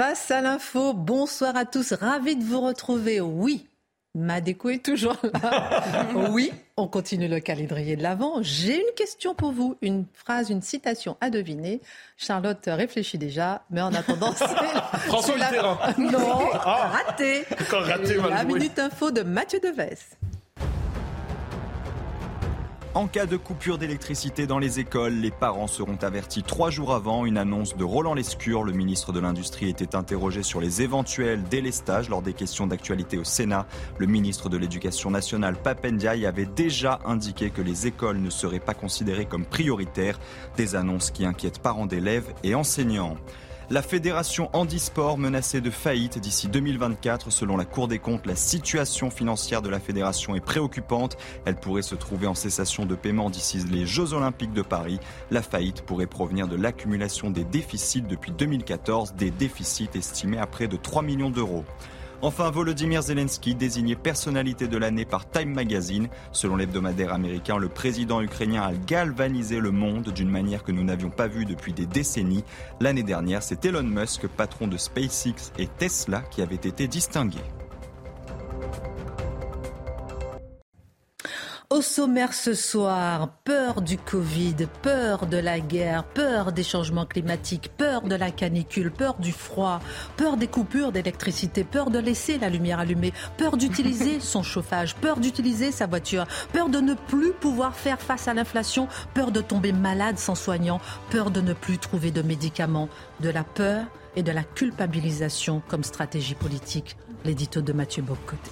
Face à l'info, bonsoir à tous, ravi de vous retrouver. Oui, ma déco est toujours là. oui, on continue le calendrier de l'avant. J'ai une question pour vous, une phrase, une citation à deviner. Charlotte réfléchit déjà, mais en attendant, c'est François. Non, Ah. raté. Encore raté, mal La minute info de Mathieu Deves. En cas de coupure d'électricité dans les écoles, les parents seront avertis trois jours avant. Une annonce de Roland Lescure, le ministre de l'Industrie, était interrogé sur les éventuels délestages lors des questions d'actualité au Sénat. Le ministre de l'Éducation nationale, Papendiaï, avait déjà indiqué que les écoles ne seraient pas considérées comme prioritaires. Des annonces qui inquiètent parents d'élèves et enseignants. La fédération handisport menacée de faillite d'ici 2024. Selon la Cour des comptes, la situation financière de la fédération est préoccupante. Elle pourrait se trouver en cessation de paiement d'ici les Jeux olympiques de Paris. La faillite pourrait provenir de l'accumulation des déficits depuis 2014, des déficits estimés à près de 3 millions d'euros. Enfin, Volodymyr Zelensky, désigné personnalité de l'année par Time Magazine. Selon l'hebdomadaire américain, le président ukrainien a galvanisé le monde d'une manière que nous n'avions pas vue depuis des décennies. L'année dernière, c'est Elon Musk, patron de SpaceX et Tesla, qui avait été distingué. Au sommaire ce soir, peur du Covid, peur de la guerre, peur des changements climatiques, peur de la canicule, peur du froid, peur des coupures d'électricité, peur de laisser la lumière allumée, peur d'utiliser son chauffage, peur d'utiliser sa voiture, peur de ne plus pouvoir faire face à l'inflation, peur de tomber malade sans soignant, peur de ne plus trouver de médicaments, de la peur et de la culpabilisation comme stratégie politique. L'édito de Mathieu Bocoté.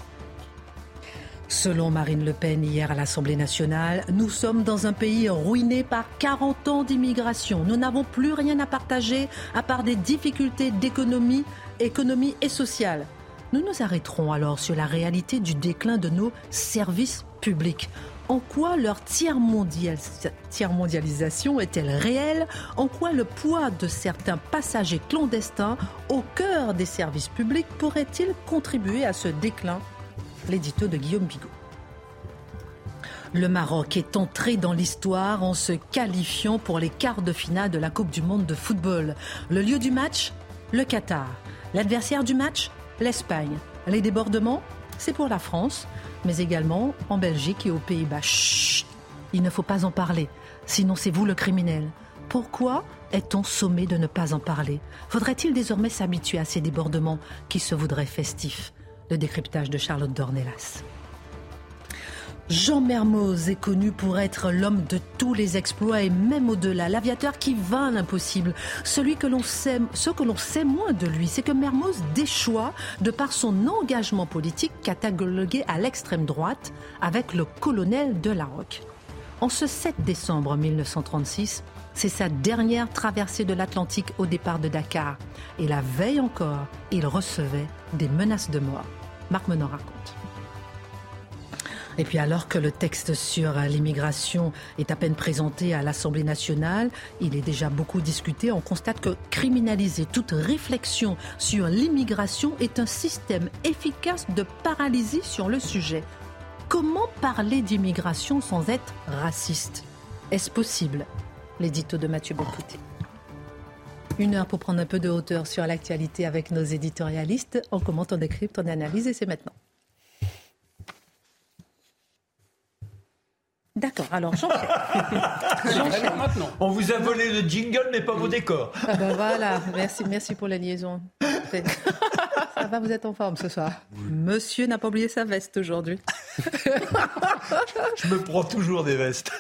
Selon Marine Le Pen hier à l'Assemblée nationale, nous sommes dans un pays ruiné par 40 ans d'immigration. Nous n'avons plus rien à partager à part des difficultés d'économie, économie et sociale. Nous nous arrêterons alors sur la réalité du déclin de nos services publics. En quoi leur tiers-mondialis- tiers-mondialisation est-elle réelle? En quoi le poids de certains passagers clandestins au cœur des services publics pourrait-il contribuer à ce déclin? L'édito de Guillaume Bigot. Le Maroc est entré dans l'histoire en se qualifiant pour les quarts de finale de la Coupe du Monde de football. Le lieu du match Le Qatar. L'adversaire du match L'Espagne. Les débordements C'est pour la France, mais également en Belgique et aux Pays-Bas. Chut Il ne faut pas en parler, sinon c'est vous le criminel. Pourquoi est-on sommé de ne pas en parler? Faudrait-il désormais s'habituer à ces débordements qui se voudraient festifs? Le décryptage de Charlotte Dornelas. Jean Mermoz est connu pour être l'homme de tous les exploits et même au-delà, l'aviateur qui vint l'impossible. Ce que l'on sait moins de lui, c'est que Mermoz déchoit de par son engagement politique catalogué à l'extrême droite avec le colonel de la Roque. En ce 7 décembre 1936, c'est sa dernière traversée de l'Atlantique au départ de Dakar. Et la veille encore, il recevait des menaces de mort. Marc Menon raconte. Et puis alors que le texte sur l'immigration est à peine présenté à l'Assemblée nationale, il est déjà beaucoup discuté, on constate que criminaliser toute réflexion sur l'immigration est un système efficace de paralysie sur le sujet. Comment parler d'immigration sans être raciste? Est-ce possible? L'édito de Mathieu Bocouté. Une heure pour prendre un peu de hauteur sur l'actualité avec nos éditorialistes. On commente, on décrypte, on analyse et c'est maintenant. D'accord, alors j'enchaîne. Maintenant. On vous a volé le jingle, mais pas vos décors. Ah ben voilà, merci, merci pour la liaison. Ça va, vous êtes en forme ce soir. Monsieur n'a pas oublié sa veste aujourd'hui. Je me prends toujours des vestes.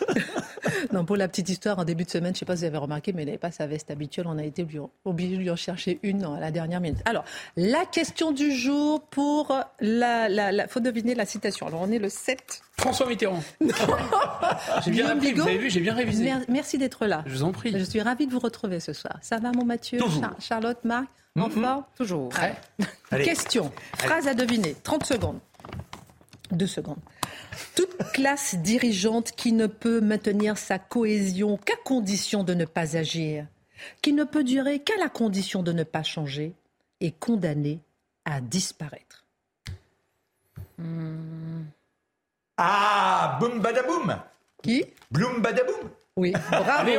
non, pour la petite histoire, en début de semaine, je ne sais pas si vous avez remarqué, mais il n'avait pas sa veste habituelle. On a été obligé de lui en chercher une à la dernière minute. Alors, la question du jour pour la. la, faut deviner la citation. Alors, on est le 7. François Mitterrand. j'ai bien appris, vous avez vu, j'ai bien révisé. Merci d'être là. Je vous en prie. Je suis ravie de vous retrouver ce soir. Ça va, mon Mathieu Charlotte, Marc Enfin, Toujours. Prêt Question. Phrase à deviner. 30 secondes. Deux secondes. Toute classe dirigeante qui ne peut maintenir sa cohésion qu'à condition de ne pas agir, qui ne peut durer qu'à la condition de ne pas changer, est condamnée à disparaître. Ah, boum badaboum Qui? Bloom badaboum oui, bravo.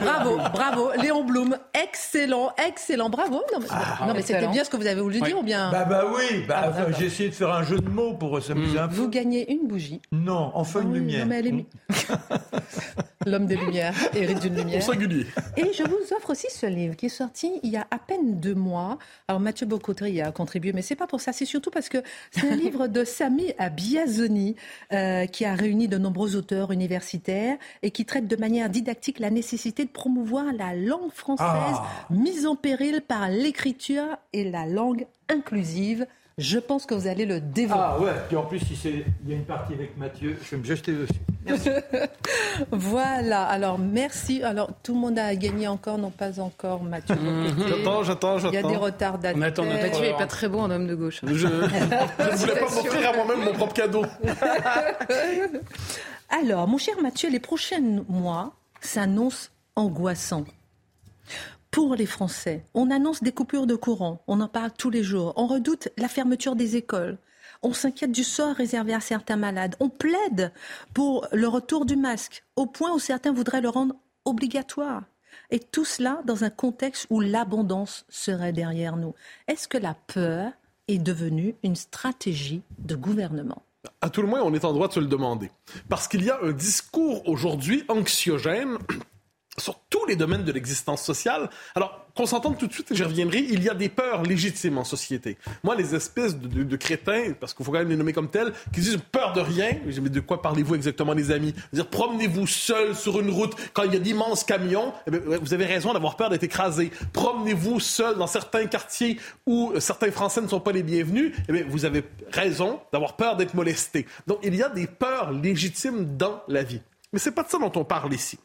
bravo, bravo. Léon Blum, excellent, excellent, bravo. Non, mais, ah, c'était bien ce que vous avez voulu dire ou bien? Bah, bah oui, bah, ah, j'ai essayé de faire un jeu de mots pour s'amuser un peu. Vous gagnez une bougie. Non, enfin une lumière. mais elle est... L'homme des lumières, hérite d'une lumière. Au singulier. Et je vous offre aussi ce livre qui est sorti il y a à peine deux mois. Alors Mathieu Bocoterie a contribué, mais c'est pas pour ça. C'est surtout parce que c'est un livre de Sami Abiazoni euh, qui a réuni de nombreux auteurs universitaires et qui traite de manière didactique la nécessité de promouvoir la langue française ah. mise en péril par l'écriture et la langue inclusive. Je pense que vous allez le dévorer. Ah ouais, puis en plus, il y a une partie avec Mathieu, je vais me jeter dessus. Merci. voilà, alors merci. Alors tout le monde a gagné encore, non pas encore, Mathieu. Mhm. J'attends, j'attends, j'attends. Il y a des retards d'attente. Mathieu n'est pas très bon en homme de gauche. Je, je ne voulais pas m'offrir à moi-même mon propre cadeau. Alors, mon cher Mathieu, les prochains mois s'annoncent angoissants pour les Français. On annonce des coupures de courant, on en parle tous les jours. On redoute la fermeture des écoles. On s'inquiète du sort réservé à certains malades. On plaide pour le retour du masque, au point où certains voudraient le rendre obligatoire. Et tout cela dans un contexte où l'abondance serait derrière nous. Est-ce que la peur est devenue une stratégie de gouvernement? À tout le moins, on est en droit de se le demander. Parce qu'il y a un discours aujourd'hui anxiogène sur tous les domaines de l'existence sociale. Alors, qu'on s'entende tout de suite, et j'y reviendrai, il y a des peurs légitimes en société. Moi, les espèces de, crétins, parce qu'il faut quand même les nommer comme tels, qui disent peur de rien, mais de quoi parlez-vous exactement, les amis? Dire promenez-vous seul sur une route quand il y a d'immenses camions, eh vous avez raison d'avoir peur d'être écrasé. Promenez-vous seul dans certains quartiers où certains Français ne sont pas les bienvenus, eh vous avez raison d'avoir peur d'être molesté. Donc, il y a des peurs légitimes dans la vie. Mais c'est pas de ça dont on parle ici.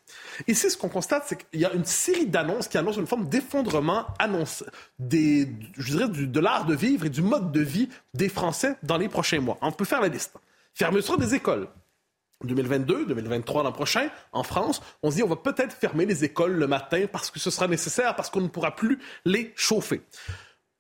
Ici, ce qu'on constate, c'est qu'il y a une série d'annonces qui annoncent une forme d'effondrement annonce des, je dirais, de l'art de vivre et du mode de vie des Français dans les prochains mois. On peut faire la liste. Fermeture des écoles. 2022, 2023 l'an prochain, en France, on se dit on va peut-être fermer les écoles le matin parce que ce sera nécessaire, parce qu'on ne pourra plus les chauffer.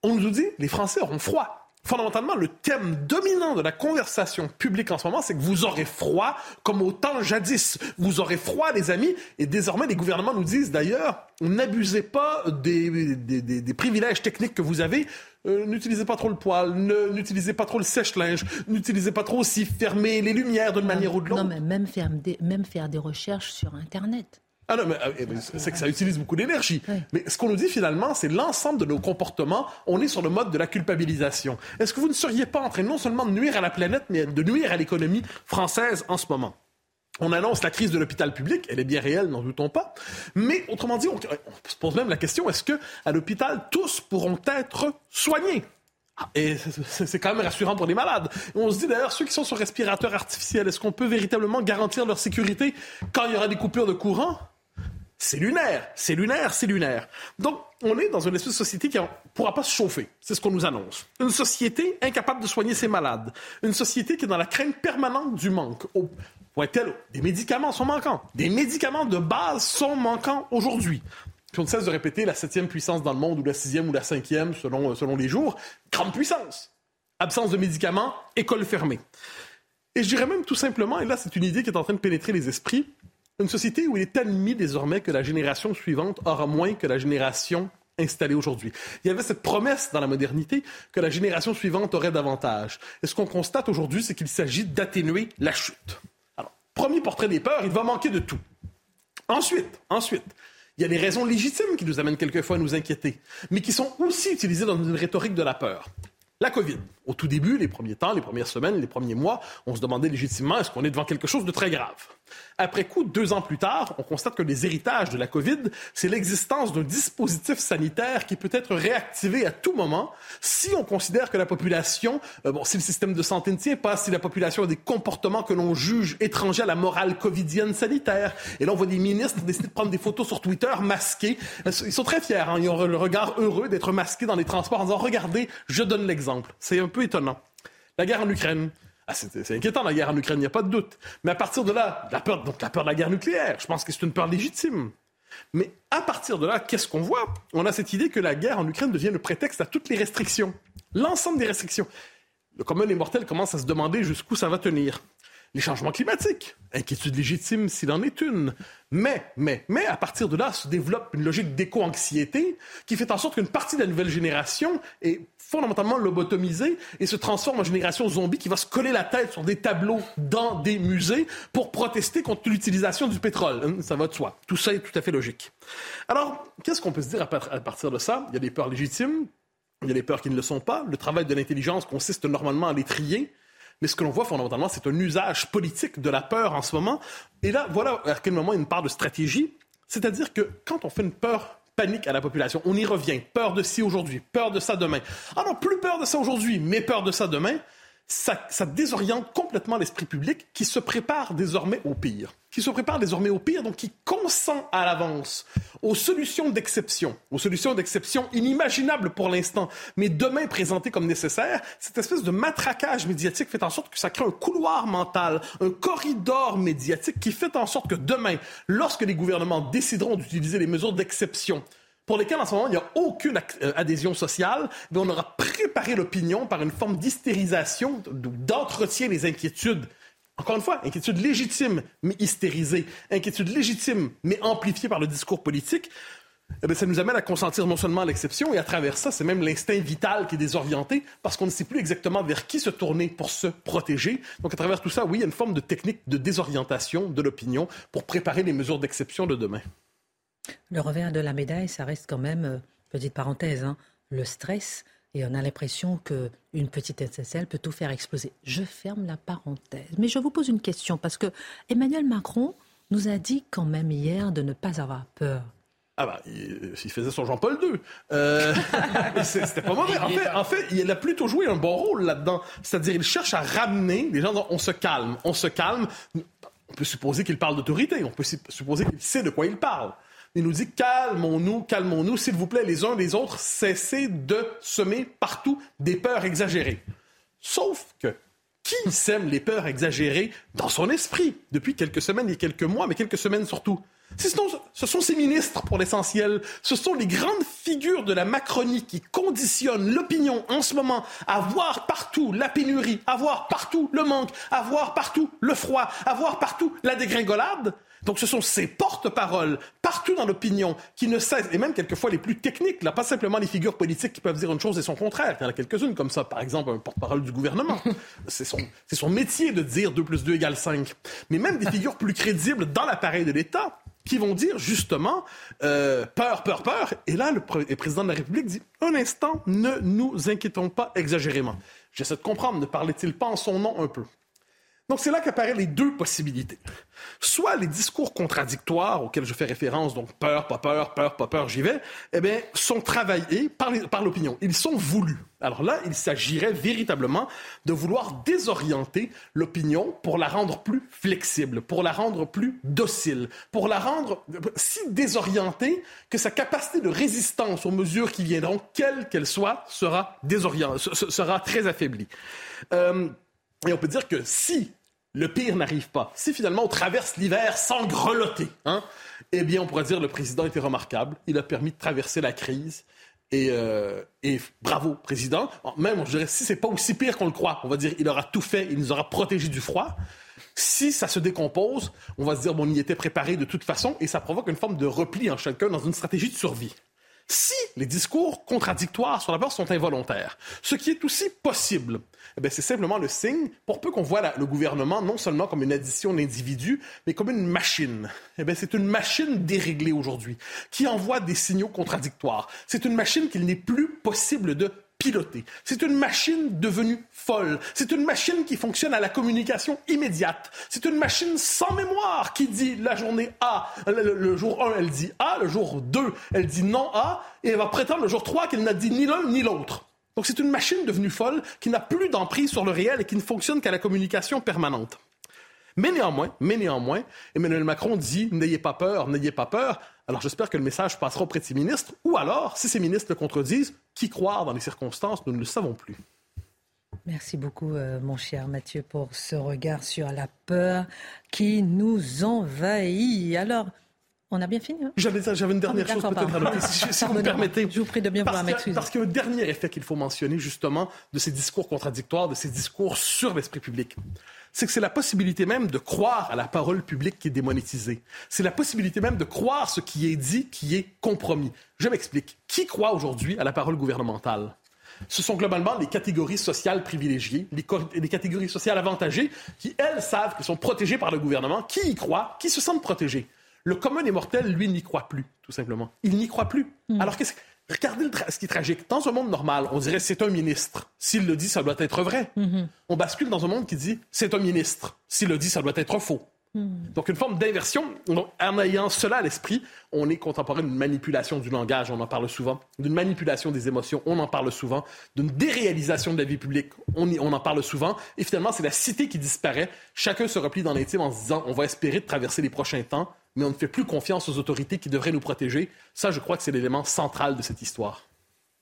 On nous dit les Français auront froid fondamentalement, le thème dominant de la conversation publique en ce moment, c'est que vous aurez froid comme au temps jadis. Vous aurez froid, les amis. Et désormais, les gouvernements nous disent d'ailleurs, n'abusez pas des, des, privilèges techniques que vous avez. Euh, n'utilisez pas trop le poêle, n'utilisez pas trop le sèche-linge, n'utilisez pas trop aussi fermer les lumières d'une manière ou de l'autre. Non, mais même faire, même faire des recherches sur Internet. Ah non, mais, euh, eh ben, c'est que ça utilise beaucoup d'énergie. Mais ce qu'on nous dit finalement, c'est l'ensemble de nos comportements. On est sur le mode de la culpabilisation. Est-ce que vous ne seriez pas en train non seulement de nuire à la planète, mais de nuire à l'économie française en ce moment? On annonce la crise de l'hôpital public, elle est bien réelle, n'en doutons pas. Mais autrement dit, on, se pose même la question est-ce que à l'hôpital tous pourront être soignés? Et c'est quand même rassurant pour les malades. On se dit d'ailleurs, ceux qui sont sur respirateur artificiel, est-ce qu'on peut véritablement garantir leur sécurité quand il y aura des coupures de courant? C'est lunaire, c'est lunaire, c'est lunaire. Donc, on est dans une espèce de société qui ne pourra pas se chauffer. C'est ce qu'on nous annonce. Une société incapable de soigner ses malades. Une société qui est dans la crainte permanente du manque. Au point tel, des médicaments sont manquants. Des médicaments de base sont manquants aujourd'hui. Puis on ne cesse de répéter la septième puissance dans le monde, ou la sixième, ou la cinquième, selon, selon les jours. Grande puissance. Absence de médicaments, école fermée. Et je dirais même tout simplement, et là c'est une idée qui est en train de pénétrer les esprits, une société où il est admis désormais que la génération suivante aura moins que la génération installée aujourd'hui. Il y avait cette promesse dans la modernité que la génération suivante aurait davantage. Et ce qu'on constate aujourd'hui, c'est qu'il s'agit d'atténuer la chute. Alors, premier portrait des peurs, il va manquer de tout. Ensuite, ensuite, il y a des raisons légitimes qui nous amènent quelquefois à nous inquiéter, mais qui sont aussi utilisées dans une rhétorique de la peur. La COVID. Au tout début, les premiers temps, les premières semaines, les premiers mois, on se demandait légitimement est-ce qu'on est devant quelque chose de très grave? Après coup, deux ans plus tard, on constate que les héritages de la COVID, c'est l'existence d'un dispositif sanitaire qui peut être réactivé à tout moment si on considère que la population, euh, bon, si le système de santé ne tient pas, si la population a des comportements que l'on juge étrangers à la morale covidienne sanitaire. Et là, on voit des ministres décider de prendre des photos sur Twitter masqués. Ils sont très fiers, hein? ils ont le regard heureux d'être masqués dans les transports en disant, regardez, je donne l'exemple. C'est un peu étonnant. La guerre en Ukraine. Ah, c'est inquiétant la guerre en Ukraine, il n'y a pas de doute. Mais à partir de là, la peur, donc la peur de la guerre nucléaire, je pense que c'est une peur légitime. Mais à partir de là, qu'est-ce qu'on voit? On a cette idée que la guerre en Ukraine devient le prétexte à toutes les restrictions, l'ensemble des restrictions. Le commun des mortels commence à se demander jusqu'où ça va tenir. Les changements climatiques, inquiétude légitime s'il en est une. Mais, mais, mais, à partir de là se développe une logique d'éco-anxiété qui fait en sorte qu'une partie de la nouvelle génération est fondamentalement lobotomisée et se transforme en génération zombie qui va se coller la tête sur des tableaux dans des musées pour protester contre l'utilisation du pétrole. Hein, ça va de soi. Tout ça est tout à fait logique. Alors, qu'est-ce qu'on peut se dire à partir de ça? Il y a des peurs légitimes, il y a des peurs qui ne le sont pas. Le travail de l'intelligence consiste normalement à les trier. Mais ce que l'on voit fondamentalement, c'est un usage politique de la peur en ce moment. Et là, voilà à quel moment il y a une part de stratégie. C'est-à-dire que quand on fait une peur panique à la population, on y revient. Peur de ci aujourd'hui, peur de ça demain. Ah non, plus peur de ça aujourd'hui, mais peur de ça demain ça, désoriente complètement l'esprit public qui se prépare désormais au pire. Qui se prépare désormais au pire, donc qui consent à l'avance aux solutions d'exception, aux solutions d'exception inimaginables pour l'instant, mais demain présentées comme nécessaires. Cette espèce de matraquage médiatique fait en sorte que ça crée un couloir mental, un corridor médiatique qui fait en sorte que demain, lorsque les gouvernements décideront d'utiliser les mesures d'exception, pour lesquels en ce moment il n'y a aucune euh, adhésion sociale, mais on aura préparé l'opinion par une forme d'hystérisation, d'entretien des inquiétudes. Encore une fois, inquiétude légitime, mais hystérisée. Inquiétude légitime, mais amplifiée par le discours politique. Eh bien, ça nous amène à consentir non seulement à l'exception, et à travers ça, c'est même l'instinct vital qui est désorienté, parce qu'on ne sait plus exactement vers qui se tourner pour se protéger. Donc, à travers tout ça, oui, il y a une forme de technique de désorientation de l'opinion pour préparer les mesures d'exception de demain. Le revers de la médaille, ça reste quand même, euh, petite parenthèse, hein, le stress. Et on a l'impression qu'une petite SSL peut tout faire exploser. Je ferme la parenthèse. Mais je vous pose une question, parce que Emmanuel Macron nous a dit quand même hier de ne pas avoir peur. Ah bah, il, faisait son Jean-Paul II. Euh, C'était pas mauvais. En fait, en fait, il a plutôt joué un bon rôle là-dedans. C'est-à-dire, il cherche à ramener les gens. On se calme, on se calme. On peut supposer qu'il parle d'autorité. On peut supposer qu'il sait de quoi il parle. Il nous dit calmons-nous, calmons-nous, s'il vous plaît, les uns les autres, cessez de semer partout des peurs exagérées. Sauf que qui sème les peurs exagérées dans son esprit depuis quelques semaines et quelques mois, mais quelques semaines surtout? Ce sont ces ministres pour l'essentiel. Ce sont les grandes figures de la Macronie qui conditionnent l'opinion en ce moment à voir partout la pénurie, à voir partout le manque, à voir partout le froid, à voir partout la dégringolade. Donc ce sont ces porte-paroles partout dans l'opinion qui ne cessent, et même quelquefois les plus techniques, là, pas simplement les figures politiques qui peuvent dire une chose et son contraire. Il y en a quelques-unes comme ça, par exemple un porte-parole du gouvernement. C'est son, son métier de dire 2 plus 2 égale 5. Mais même des figures plus crédibles dans l'appareil de l'État qui vont dire justement euh, peur, peur, peur. Et là, le, le, président de la République dit un instant, ne nous inquiétons pas exagérément. J'essaie de comprendre, ne parlait-il pas en son nom un peu? Donc c'est là qu'apparaissent les deux possibilités. Soit les discours contradictoires auxquels je fais référence, donc peur, pas peur, peur, pas peur, j'y vais, eh bien, sont travaillés par, par l'opinion. Ils sont voulus. Alors là, il s'agirait véritablement de vouloir désorienter l'opinion pour la rendre plus flexible, pour la rendre plus docile, pour la rendre si désorientée que sa capacité de résistance aux mesures qui viendront, quelles qu'elles soient, sera, sera très affaiblie. Euh, et on peut dire que si le pire n'arrive pas, si finalement on traverse l'hiver sans grelotter, hein, eh bien on pourrait dire le président était remarquable. Il a permis de traverser la crise. Et, euh, bravo, président. Même, je dirais, si c'est pas aussi pire qu'on le croit, on va dire, il aura tout fait, il nous aura protégés du froid. Si ça se décompose, on va se dire, bon, on y était préparé de toute façon, et ça provoque une forme de repli en chacun dans une stratégie de survie si les discours contradictoires sur la peur sont involontaires, ce qui est aussi possible, eh c'est simplement le signe, pour peu qu'on voit le gouvernement non seulement comme une addition d'individus, mais comme une machine. Eh c'est une machine déréglée aujourd'hui, qui envoie des signaux contradictoires. C'est une machine qu'il n'est plus possible de pilotée. C'est une machine devenue folle. C'est une machine qui fonctionne à la communication immédiate. C'est une machine sans mémoire qui dit la journée A, le, jour 1, elle dit A, le jour 2, elle dit non A, et elle va prétendre le jour 3 qu'elle n'a dit ni l'un ni l'autre. Donc c'est une machine devenue folle qui n'a plus d'emprise sur le réel et qui ne fonctionne qu'à la communication permanente. Mais néanmoins, mais néanmoins, Emmanuel Macron dit n'ayez pas peur, n'ayez pas peur. Alors j'espère que le message passera auprès de ses ministres, ou alors, si ces ministres le contredisent, qui croire dans les circonstances, nous ne le savons plus. Merci beaucoup, euh, mon cher Mathieu, pour ce regard sur la peur qui nous envahit. Alors, on a bien fini. Hein? J'avais, une dernière ah, chose peut-être à noter, si, vous me permettez. Je vous prie de bien vouloir m'excuser. Parce qu'il y a un dernier effet qu'il faut mentionner, justement, de ces discours contradictoires, de ces discours sur l'esprit public c'est que c'est la possibilité même de croire à la parole publique qui est démonétisée. C'est la possibilité même de croire ce qui est dit qui est compromis. Je m'explique. Qui croit aujourd'hui à la parole gouvernementale? Ce sont globalement les catégories sociales privilégiées, les, les catégories sociales avantagées, qui, elles, savent qu'elles sont protégées par le gouvernement, qui y croient, qui se sentent protégées. Le commun des mortels, lui, n'y croit plus, tout simplement. Il n'y croit plus. Hmm. Alors, qu'est-ce Regardez ce qui est tragique. Dans un monde normal, on dirait c'est un ministre. S'il le dit, ça doit être vrai. Mm-hmm. On bascule dans un monde qui dit c'est un ministre. S'il le dit, ça doit être faux. Mm. Donc, une forme d'inversion. En ayant cela à l'esprit, on est contemporain d'une manipulation du langage, on en parle souvent, d'une manipulation des émotions, on en parle souvent, d'une déréalisation de la vie publique, on, on en parle souvent. Et finalement, c'est la cité qui disparaît. Chacun se replie dans l'intime en se disant on va espérer de traverser les prochains temps mais on ne fait plus confiance aux autorités qui devraient nous protéger. Ça, je crois que c'est l'élément central de cette histoire.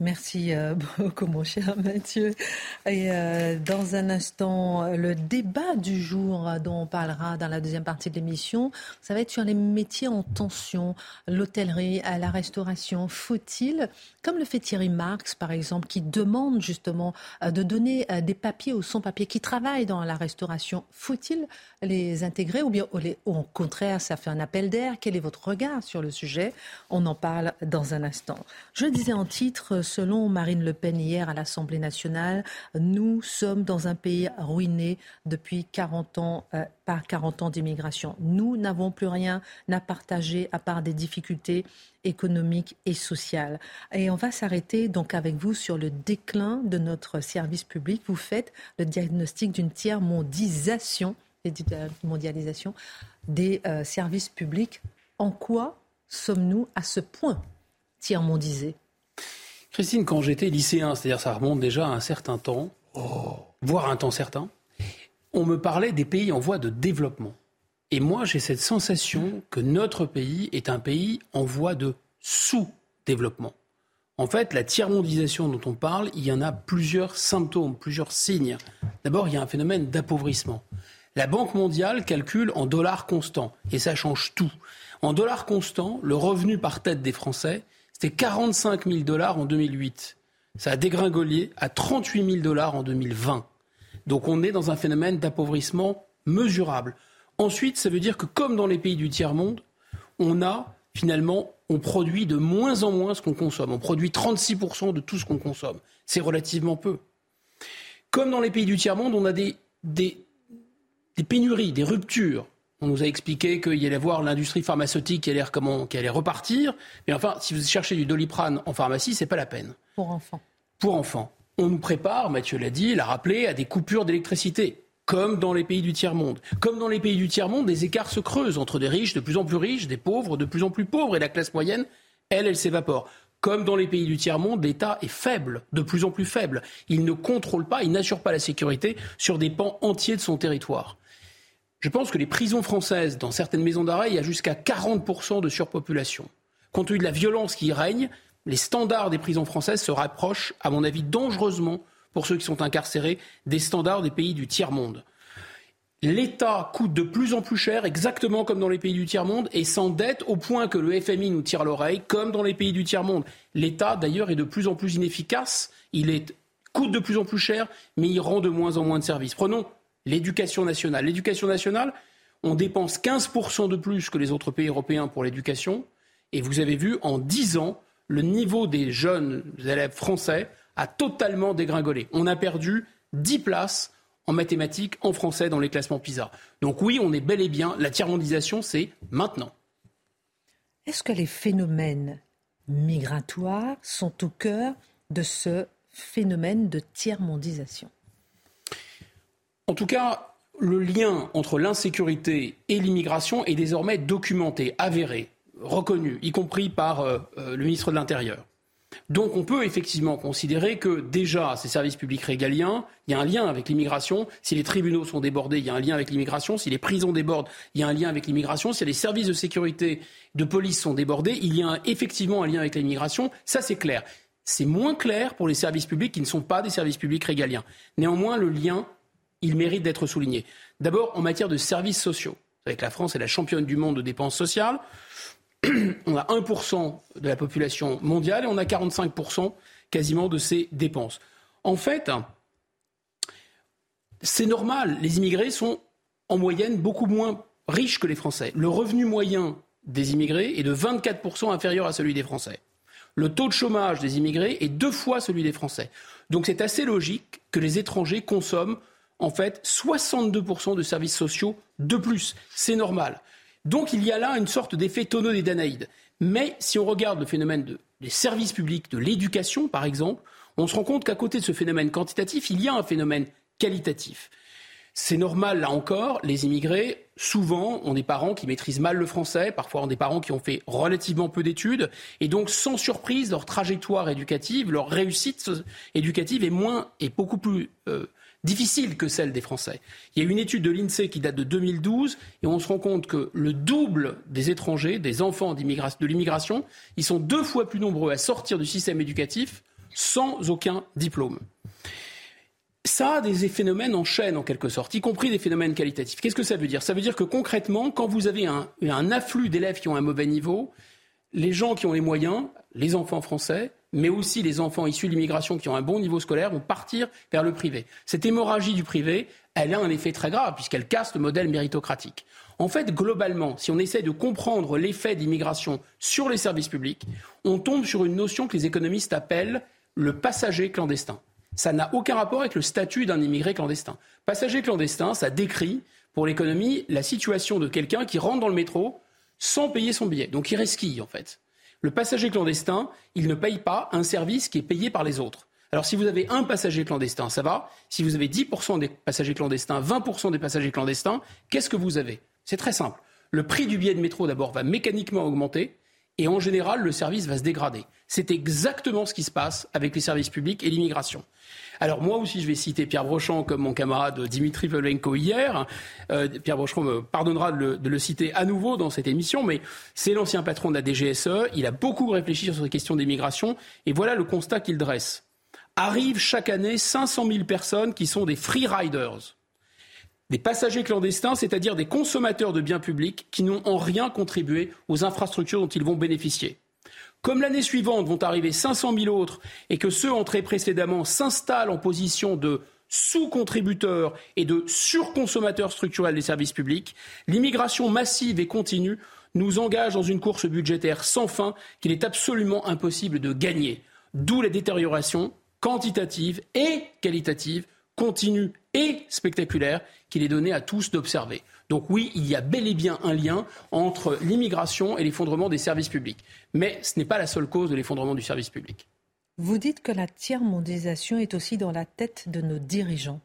Merci euh, beaucoup, mon cher Mathieu. Et euh, dans un instant, le débat du jour dont on parlera dans la deuxième partie de l'émission, ça va être sur les métiers en tension, l'hôtellerie, la restauration. Faut-il, comme le fait Thierry Marx, par exemple, qui demande justement euh, de donner des papiers aux sans-papiers qui travaillent dans la restauration, faut-il les intégrer ou bien au contraire, ça fait un appel d'air? Quel est votre regard sur le sujet? On en parle dans un instant. Je disais en titre selon Marine Le Pen hier à l'Assemblée nationale, nous sommes dans un pays ruiné depuis 40 ans, euh, par 40 ans d'immigration. Nous n'avons plus rien à partager à part des difficultés économiques et sociales. Et on va s'arrêter donc avec vous sur le déclin de notre service public. Vous faites le diagnostic d'une tiers mondialisation des euh, services publics. En quoi sommes-nous à ce point tiers mondisés Christine, quand j'étais lycéen, c'est-à-dire ça remonte déjà à un certain temps, voire un temps certain, on me parlait des pays en voie de développement. Et moi, j'ai cette sensation que notre pays est un pays en voie de sous-développement. En fait, la tiers-mondisation dont on parle, il y en a plusieurs symptômes, plusieurs signes. D'abord, il y a un phénomène d'appauvrissement. La Banque mondiale calcule en dollars constants, et ça change tout. En dollars constants, le revenu par tête des Français, c'était 45 000 dollars en 2008. Ça a dégringolé à 38 000 dollars en 2020. Donc on est dans un phénomène d'appauvrissement mesurable. Ensuite, ça veut dire que comme dans les pays du tiers-monde, on a finalement, on produit de moins en moins ce qu'on consomme. On produit 36% de tout ce qu'on consomme. C'est relativement peu. Comme dans les pays du tiers-monde, on a des, des, des pénuries, des ruptures. On nous a expliqué qu'il y allait voir l'industrie pharmaceutique qui allait, comment, qui allait repartir. Mais enfin, si vous cherchez du doliprane en pharmacie, c'est pas la peine. Pour enfants. Pour enfants. On nous prépare, Mathieu l'a dit, l'a rappelé, à des coupures d'électricité comme dans les pays du tiers-monde. Comme dans les pays du tiers-monde, des écarts se creusent entre des riches de plus en plus riches, des pauvres de plus en plus pauvres, et la classe moyenne, elle, elle s'évapore. Comme dans les pays du tiers-monde, l'État est faible, de plus en plus faible. Il ne contrôle pas, il n'assure pas la sécurité sur des pans entiers de son territoire. Je pense que les prisons françaises, dans certaines maisons d'arrêt, il y a jusqu'à 40% de surpopulation. Compte tenu de la violence qui y règne, les standards des prisons françaises se rapprochent, à mon avis, dangereusement, pour ceux qui sont incarcérés, des standards des pays du tiers-monde. L'État coûte de plus en plus cher, exactement comme dans les pays du tiers-monde, et s'endette au point que le FMI nous tire l'oreille, comme dans les pays du tiers-monde. L'État, d'ailleurs, est de plus en plus inefficace, il coûte de plus en plus cher, mais il rend de moins en moins de services. Prenons l'éducation nationale. L'éducation nationale, on dépense 15% de plus que les autres pays européens pour l'éducation. Et vous avez vu, en 10 ans, le niveau des jeunes élèves français a totalement dégringolé. On a perdu 10 places en mathématiques, en français, dans les classements PISA. Donc oui, on est bel et bien, la tiers-mondisation, c'est maintenant. Est-ce que les phénomènes migratoires sont au cœur de ce phénomène de tiers-mondisation En tout cas, le lien entre l'insécurité et l'immigration est désormais documenté, avéré, reconnu, y compris par euh, euh, le ministre de l'Intérieur. Donc on peut effectivement considérer que déjà ces services publics régaliens, il y a un lien avec l'immigration. Si les tribunaux sont débordés, il y a un lien avec l'immigration. Si les prisons débordent, il y a un lien avec l'immigration. Si les services de sécurité, de police sont débordés, il y a effectivement un lien avec l'immigration. Ça c'est clair. C'est moins clair pour les services publics qui ne sont pas des services publics régaliens. Néanmoins, le lien il mérite d'être souligné. D'abord, en matière de services sociaux. Avec la France est la championne du monde de dépenses sociales. on a 1% de la population mondiale et on a 45% quasiment de ces dépenses. En fait, c'est normal, les immigrés sont en moyenne beaucoup moins riches que les Français. Le revenu moyen des immigrés est de 24% inférieur à celui des Français. Le taux de chômage des immigrés est deux fois celui des Français. Donc c'est assez logique que les étrangers consomment en fait 62% de services sociaux de plus. C'est normal. Donc il y a là une sorte d'effet tonneau des Danaïdes. Mais si on regarde le phénomène des services publics, de l'éducation par exemple, on se rend compte qu'à côté de ce phénomène quantitatif, il y a un phénomène qualitatif. C'est normal, là encore, les immigrés, souvent, ont des parents qui maîtrisent mal le français, parfois ont des parents qui ont fait relativement peu d'études, et donc, sans surprise, leur trajectoire éducative, leur réussite éducative est moins, est beaucoup plus euh, difficile que celle des Français. Il y a une étude de l'INSEE qui date de 2012 et on se rend compte que le double des étrangers, des enfants de l'immigration, ils sont deux fois plus nombreux à sortir du système éducatif sans aucun diplôme. Ça a des phénomènes en chaîne en quelque sorte, y compris des phénomènes qualitatifs. Qu'est-ce que ça veut dire? Ça veut dire que concrètement, quand vous avez un, un afflux d'élèves qui ont un mauvais niveau, les gens qui ont les moyens, les enfants français, mais aussi les enfants issus de l'immigration qui ont un bon niveau scolaire vont partir vers le privé. Cette hémorragie du privé, elle a un effet très grave puisqu'elle casse le modèle méritocratique. En fait, globalement, si on essaie de comprendre l'effet d'immigration sur les services publics, on tombe sur une notion que les économistes appellent le passager clandestin. Ça n'a aucun rapport avec le statut d'un immigré clandestin. Passager clandestin, ça décrit pour l'économie la situation de quelqu'un qui rentre dans le métro sans payer son billet. Donc il resquille en fait. Le passager clandestin, il ne paye pas un service qui est payé par les autres. Alors si vous avez un passager clandestin, ça va. Si vous avez 10% des passagers clandestins, 20% des passagers clandestins, qu'est-ce que vous avez? C'est très simple. Le prix du billet de métro, d'abord, va mécaniquement augmenter et en général, le service va se dégrader. C'est exactement ce qui se passe avec les services publics et l'immigration. Alors moi aussi, je vais citer Pierre Brochant comme mon camarade Dimitri Pavlenko hier. Euh, Pierre Brochant me pardonnera de le, citer à nouveau dans cette émission, mais c'est l'ancien patron de la DGSE. Il a beaucoup réfléchi sur ces questions d'immigration et voilà le constat qu'il dresse. Arrivent chaque année 500 000 personnes qui sont des free riders des passagers clandestins, c'est-à-dire des consommateurs de biens publics qui n'ont en rien contribué aux infrastructures dont ils vont bénéficier. Comme l'année suivante vont arriver 500 000 autres et que ceux entrés précédemment s'installent en position de sous-contributeurs et de surconsommateurs structurels des services publics, l'immigration massive et continue nous engage dans une course budgétaire sans fin qu'il est absolument impossible de gagner. D'où la détérioration quantitative et qualitative, continue et spectaculaire qu'il est donné à tous d'observer. Donc oui, il y a bel et bien un lien entre l'immigration et l'effondrement des services publics. Mais ce n'est pas la seule cause de l'effondrement du service public. Vous dites que la tiers-mondisation est aussi dans la tête de nos dirigeants.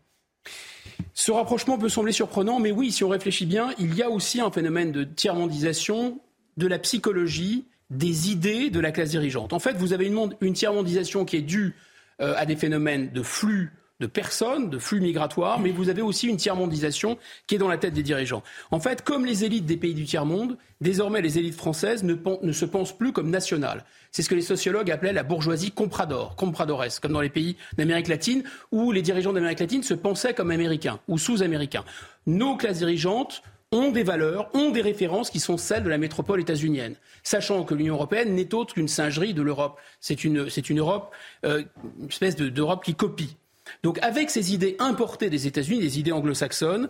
Ce rapprochement peut sembler surprenant, mais oui, si on réfléchit bien, il y a aussi un phénomène de tiers-mondisation de la psychologie, des idées de la classe dirigeante. En fait, vous avez une, une tiers-mondisation qui est due euh, à des phénomènes de flux de personnes, de flux migratoires, mais vous avez aussi une tiers-mondisation qui est dans la tête des dirigeants. En fait, comme les élites des pays du tiers-monde, désormais les élites françaises ne, se pensent plus comme nationales. C'est ce que les sociologues appelaient la bourgeoisie comprador, compradoresque, comme dans les pays d'Amérique latine, où les dirigeants d'Amérique latine se pensaient comme américains ou sous-américains. Nos classes dirigeantes ont des valeurs, ont des références qui sont celles de la métropole états-unienne, sachant que l'Union européenne n'est autre qu'une singerie de l'Europe. C'est une, une, Europe, euh, une espèce d'Europe qui copie. Avec ces idées importées des États-Unis, des idées anglo-saxonnes,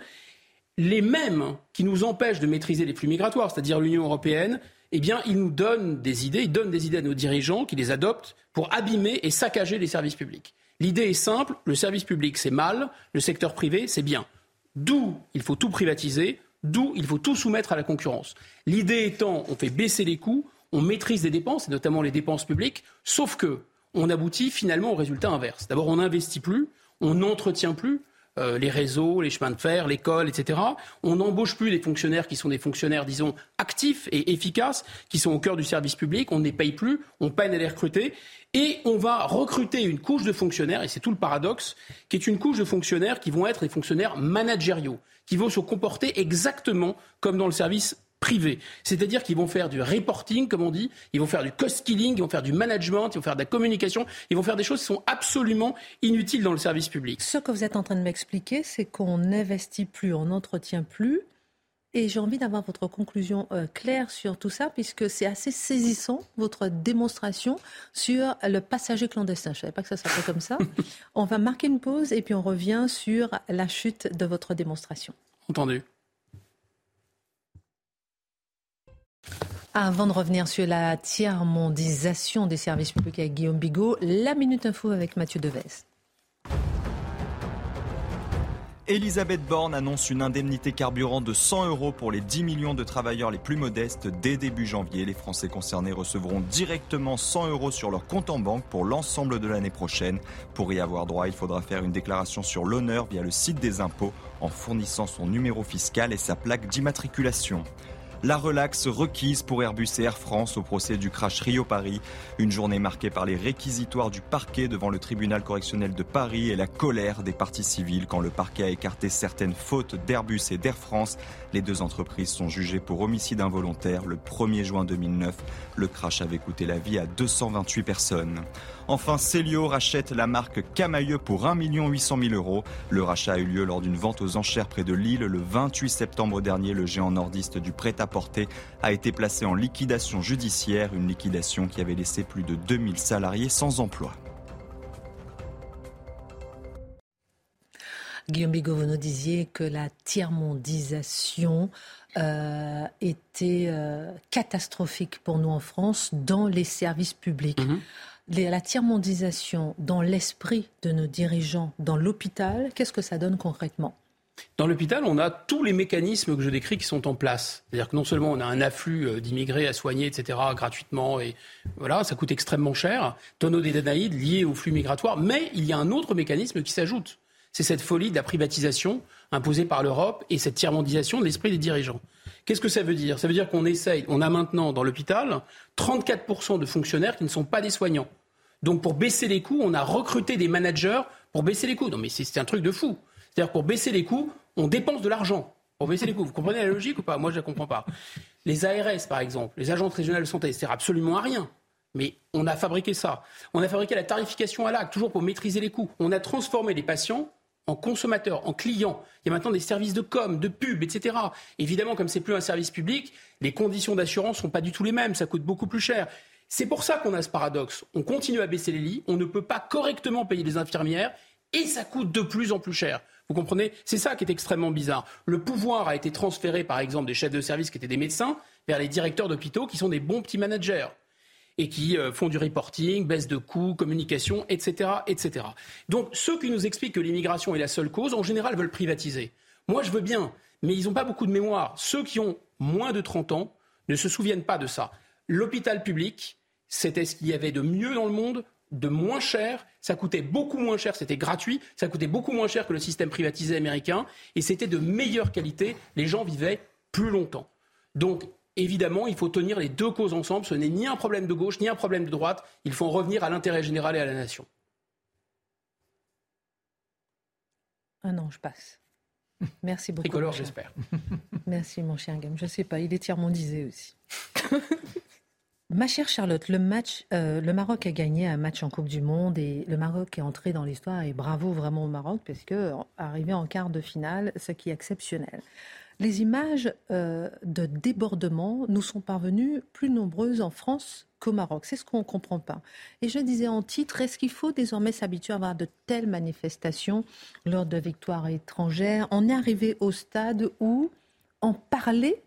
les mêmes qui nous empêchent de maîtriser les flux migratoires, c'est-à-dire l'Union européenne, eh bien, ils nous donnent des idées, ils donnent des idées à nos dirigeants qui les adoptent pour abîmer et saccager les services publics. L'idée est simple, le service public c'est mal, le secteur privé c'est bien. D'où il faut tout privatiser, d'où il faut tout soumettre à la concurrence. L'idée étant, on fait baisser les coûts, on maîtrise les dépenses, et notamment les dépenses publiques, sauf que on aboutit finalement au résultat inverse. D'abord, on n'investit plus, on n'entretient plus, euh, les réseaux, les chemins de fer, l'école, etc. On n'embauche plus des fonctionnaires qui sont des fonctionnaires, disons, actifs et efficaces, qui sont au cœur du service public. On ne les paye plus, on peine à les recruter. Et on va recruter une couche de fonctionnaires, et c'est tout le paradoxe, qui est une couche de fonctionnaires qui vont être des fonctionnaires managériaux, qui vont se comporter exactement comme dans le service C'est-à-dire qu'ils vont faire du reporting, comme on dit, ils vont faire du cost killing, ils vont faire du management, ils vont faire de la communication, ils vont faire des choses qui sont absolument inutiles dans le service public. Ce que vous êtes en train de m'expliquer, c'est qu'on n'investit plus, on n'entretient plus. Et j'ai envie d'avoir votre conclusion euh, claire sur tout ça, puisque c'est assez saisissant, votre démonstration sur le passager clandestin. Je ne savais pas que ça s'appelait comme ça. on va marquer une pause et puis on revient sur la chute de votre démonstration. Entendu. Avant de revenir sur la tiers-mondisation des services publics avec Guillaume Bigot, la Minute Info avec Mathieu Deves. Elisabeth Borne annonce une indemnité carburant de 100 euros pour les 10 millions de travailleurs les plus modestes dès début janvier. Les Français concernés recevront directement 100 euros sur leur compte en banque pour l'ensemble de l'année prochaine. Pour y avoir droit, il faudra faire une déclaration sur l'honneur via le site des impôts en fournissant son numéro fiscal et sa plaque d'immatriculation. La relaxe requise pour Airbus et Air France au procès du crash Rio-Paris. Une journée marquée par les réquisitoires du parquet devant le tribunal correctionnel de Paris et la colère des parties civiles quand le parquet a écarté certaines fautes d'Airbus et d'Air France. Les deux entreprises sont jugées pour homicide involontaire le 1er juin 2009. Le crash avait coûté la vie à 228 personnes. Enfin, Célio rachète la marque Camailleux pour 1 800 000 euros. Le rachat a eu lieu lors d'une vente aux enchères près de Lille le 28 septembre dernier. Le géant nordiste du a été placé en liquidation judiciaire, une liquidation qui avait laissé plus de 2000 salariés sans emploi. Guillaume Bigot, vous nous disiez que la tiers-mondisation euh, était euh, catastrophique pour nous en France dans les services publics. Mhm la tiers-mondisation dans l'esprit de nos dirigeants dans l'hôpital, qu'est-ce que ça donne concrètement? Dans l'hôpital, on a tous les mécanismes que je décris qui sont en place. C'est-à-dire que non seulement on a un afflux euh, d'immigrés à soigner, etc., gratuitement, et voilà, ça coûte extrêmement cher, tonneau des Danaïdes liés au flux migratoire, mais il y a un autre mécanisme qui s'ajoute. C'est cette folie de la privatisation imposée par l'Europe et cette tiers-mondisation de l'esprit des dirigeants. Qu'est-ce que ça veut dire? Ça veut dire qu'on essaye, on a maintenant dans l'hôpital 34% de fonctionnaires qui ne sont pas des soignants. Donc pour baisser les coûts, on a recruté des managers pour baisser les coûts. Non mais c'est un truc de fou. C'est-à-dire pour baisser les coûts, on dépense de l'argent pour baisser les coûts. Vous comprenez la logique ou pas? Moi, je ne comprends pas. Les ARS, par exemple, les agences régionales de santé, ça sert absolument à rien. Mais on a fabriqué ça. On a fabriqué la tarification à l'acte, toujours pour maîtriser les coûts. On a transformé les patients en consommateurs, en clients. Il y a maintenant des services de com, de pub, etc. Évidemment, comme c'est plus un service public, les conditions d'assurance sont pas du tout les mêmes. Ça coûte beaucoup plus cher. C'est pour ça qu'on a ce paradoxe. On continue à baisser les lits, on ne peut pas correctement payer les infirmières et ça coûte de plus en plus cher. Vous comprenez? C'est ça qui est extrêmement bizarre. Le pouvoir a été transféré, par exemple, des chefs de service qui étaient des médecins vers les directeurs d'hôpitaux qui sont des bons petits managers et qui euh, font du reporting, baisse de coûts, communication, etc., etc. Donc ceux qui nous expliquent que l'immigration est la seule cause, en général, veulent privatiser. Moi, je veux bien, mais ils n'ont pas beaucoup de mémoire. Ceux qui ont moins de 30 ans ne se souviennent pas de ça. L'hôpital public, c'était ce qu'il y avait de mieux dans le monde, de moins cher, ça coûtait beaucoup moins cher, c'était gratuit, ça coûtait beaucoup moins cher que le système privatisé américain, et c'était de meilleure qualité, les gens vivaient plus longtemps. Donc, évidemment, il faut tenir les deux causes ensemble, ce n'est ni un problème de gauche, ni un problème de droite, il faut en revenir à l'intérêt général et à la nation. Ah non, je passe. Merci beaucoup. Tricolore, j'espère. Merci, mon cher Gamme. Je ne sais pas, il est tiers-mondisé aussi. Ma chère Charlotte, le match, euh, le Maroc a gagné un match en Coupe du Monde et le Maroc est entré dans l'histoire et bravo vraiment au Maroc parce que arrivé en quart de finale, ce qui est exceptionnel. Les images euh, de débordement nous sont parvenues plus nombreuses en France qu'au Maroc. C'est ce qu'on ne comprend pas. Et je disais en titre, est-ce qu'il faut désormais s'habituer à avoir de telles manifestations lors de victoires étrangères? On est arrivé au stade où en parler